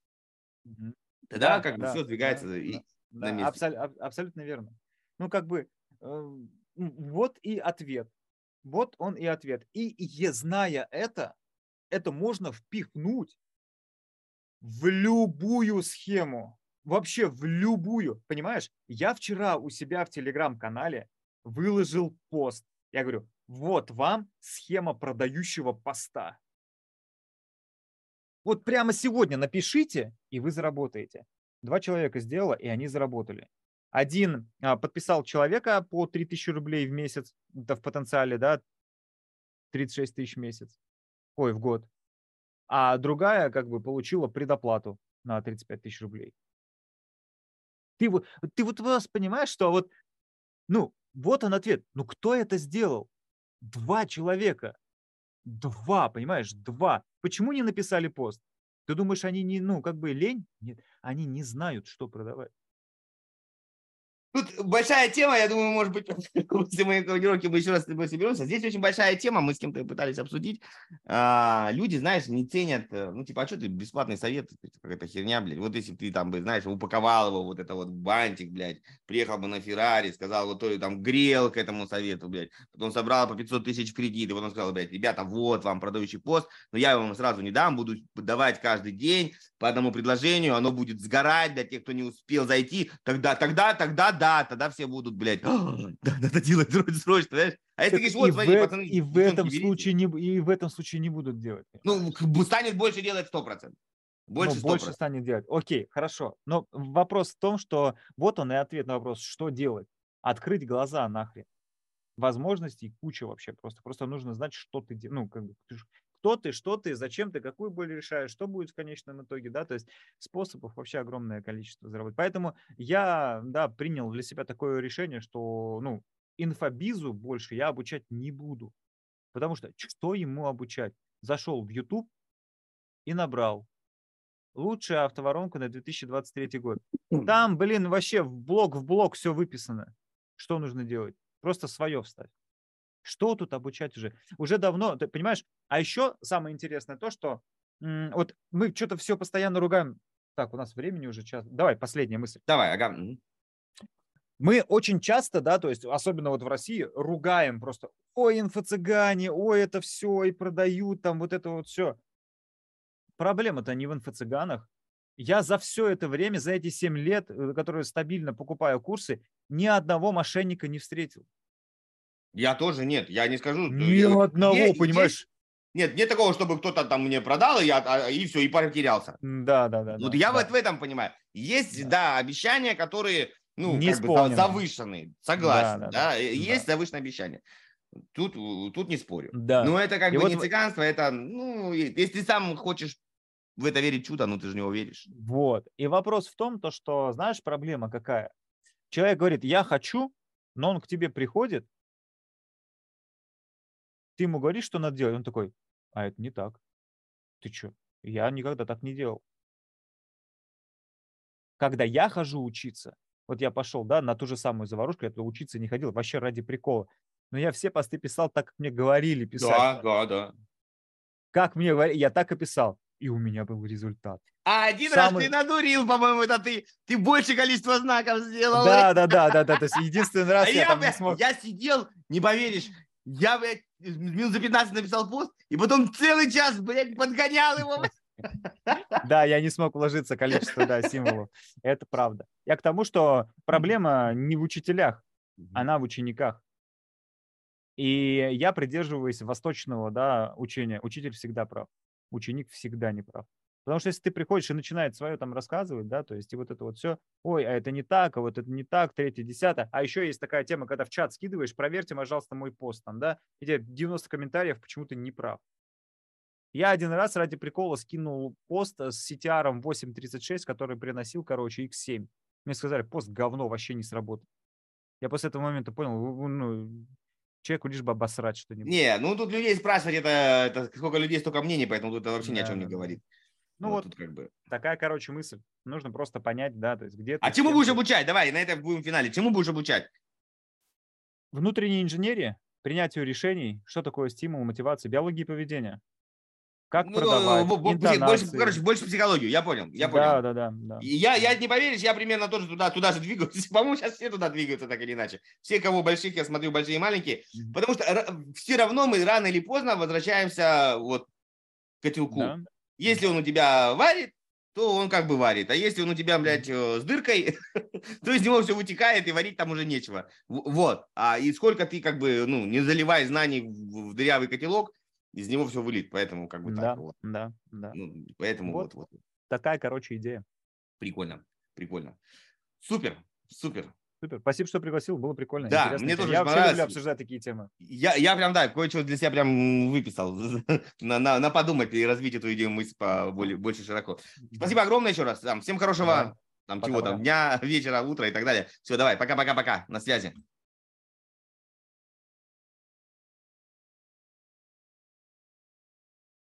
Тогда да, как да, бы все сдвигается да, и да, на месте. Абсол- абсолютно верно. Ну, как бы, э, вот и ответ. Вот он и ответ. И, и зная это, это можно впихнуть в любую схему. Вообще в любую. Понимаешь? Я вчера у себя в телеграм-канале выложил пост. Я говорю, вот вам схема продающего поста. Вот прямо сегодня напишите, и вы заработаете. Два человека сделало, и они заработали. Один а, подписал человека по 3000 рублей в месяц, это в потенциале, да, 36 тысяч в месяц, ой, в год. А другая как бы получила предоплату на 35 тысяч рублей. Ты, вот, ты вот вас понимаешь, что вот, ну, вот он ответ. Ну, кто это сделал? Два человека. Два, понимаешь, два. Почему не написали пост? Ты думаешь, они не, ну, как бы лень? Нет, они не знают, что продавать. Тут большая тема, я думаю, может быть, после моей командировки мы еще раз с тобой соберемся. Здесь очень большая тема, мы с кем-то пытались обсудить. А, люди, знаешь, не ценят, э, ну, типа, а что ты, бесплатный совет, какая-то херня, блядь. Вот если ты там бы, знаешь, упаковал его, вот это вот бантик, блядь, приехал бы на Феррари, сказал, вот то ли там грел к этому совету, блядь, потом собрал по 500 тысяч в кредит, и потом сказал, блядь, ребята, вот вам продающий пост, но я вам сразу не дам, буду давать каждый день по одному предложению, оно будет сгорать для тех, кто не успел зайти, тогда, тогда, тогда, да, тогда все будут, блядь, да, надо делать срочно, знаешь? А если говоришь, вот, смотри, пацаны, и в этом случае не и в этом случае не будут делать. Ну, станет больше делать 100%. Больше, больше станет делать. Окей, хорошо. Но вопрос в том, что вот он и ответ на вопрос, что делать. Открыть глаза нахрен. Возможностей куча вообще просто. Просто нужно знать, что ты делаешь. Ну, как бы, кто ты, что ты, зачем ты, какую боль решаешь, что будет в конечном итоге, да, то есть способов вообще огромное количество заработать. Поэтому я, да, принял для себя такое решение, что, ну, инфобизу больше я обучать не буду, потому что что ему обучать? Зашел в YouTube и набрал лучшая автоворонка на 2023 год. Там, блин, вообще в блок в блок все выписано. Что нужно делать? Просто свое вставь. Что тут обучать уже? Уже давно, ты понимаешь? А еще самое интересное то, что м, вот мы что-то все постоянно ругаем. Так, у нас времени уже час. Давай, последняя мысль. Давай, ага. Мы очень часто, да, то есть особенно вот в России, ругаем просто, ой, инфо-цыгане, ой, это все, и продают там вот это вот все. Проблема-то не в инфо-цыганах, Я за все это время, за эти 7 лет, э, которые стабильно покупаю курсы, ни одного мошенника не встретил. Я тоже нет, я не скажу. Ни я, одного, есть, понимаешь? нет, нет такого, чтобы кто-то там мне продал, и, я, а, и все, и потерялся. Да, да, да. Вот да, я да. вот в этом понимаю. Есть, да, да обещания, которые, ну, не как бы завышенные, согласен, да, да, да. есть да. завышенные обещания. Тут, тут не спорю. Да. Но это как и бы вот... не цыганство, это, ну, если ты сам хочешь в это верить чудо, ну ты же не веришь. Вот. И вопрос в том, то, что, знаешь, проблема какая? Человек говорит, я хочу, но он к тебе приходит, ты ему говоришь, что надо делать, он такой, а это не так. Ты что? Я никогда так не делал. Когда я хожу учиться, вот я пошел, да, на ту же самую заварушку, я туда учиться не ходил, вообще ради прикола. Но я все посты писал так, как мне говорили писать. Да, да, да. Как мне говорили, я так и писал. И у меня был результат. А один Самый... раз ты надурил, по-моему, это ты, ты больше количество знаков сделал. Да, да, да, да, да. То есть единственный раз а я, я там не смог. Я сидел, не поверишь, я, блядь, минут за 15 написал пост, и потом целый час, блядь, подгонял его. Да, я не смог вложиться количество да, символов. Это правда. Я к тому, что проблема не в учителях, она в учениках. И я придерживаюсь восточного да, учения. Учитель всегда прав, ученик всегда не прав. Потому что если ты приходишь и начинает свое там рассказывать, да, то есть и вот это вот все, ой, а это не так, а вот это не так, третье, десятое. А еще есть такая тема, когда в чат скидываешь, проверьте, пожалуйста, мой пост там, да, и тебе 90 комментариев, почему ты не прав. Я один раз ради прикола скинул пост с CTR 8.36, который приносил, короче, X7. Мне сказали, пост говно, вообще не сработает. Я после этого момента понял, ну, человеку лишь бы обосрать что-нибудь. Не, ну тут людей спрашивать, это, это сколько людей, столько мнений, поэтому тут это вообще да, ни о чем да, не говорит. Ну вот, вот как бы. такая, короче, мысль. Нужно просто понять, да, то есть где А чему будешь обучать? Давай, на этом будем в финале. Чему будешь обучать? Внутренней инженерии, принятию решений, что такое стимул, мотивация, биологии поведения. Как ну, продавать, больше, Короче, больше психологию, я понял, я понял. Да, да, да. да. Я, я не поверишь, я примерно тоже туда, туда же двигаюсь. По-моему, сейчас все туда двигаются так или иначе. Все, кого больших, я смотрю, большие и маленькие. Потому что все равно мы рано или поздно возвращаемся вот к котелку. Да. Если он у тебя варит, то он как бы варит. А если он у тебя, блядь, э, с дыркой, то из него все вытекает, и варить там уже нечего. Вот. А и сколько ты, как бы, ну, не заливай знаний в дырявый котелок, из него все вылит. Поэтому, как бы да, так. Вот. Да, да. Ну, поэтому вот, вот, вот. Такая, короче, идея. Прикольно, прикольно. Супер, супер. Супер. Спасибо, что пригласил. Было прикольно. Да, Интересно. мне тоже Я понравилось. люблю обсуждать такие темы. Я, я прям, да, кое-что для себя прям выписал. на, на, на подумать и развить эту идею мысль по более, больше широко. Спасибо огромное еще раз. Там, всем хорошего да. там, пока, чего пока. там, дня, вечера, утра и так далее. Все, давай, пока-пока-пока. На связи.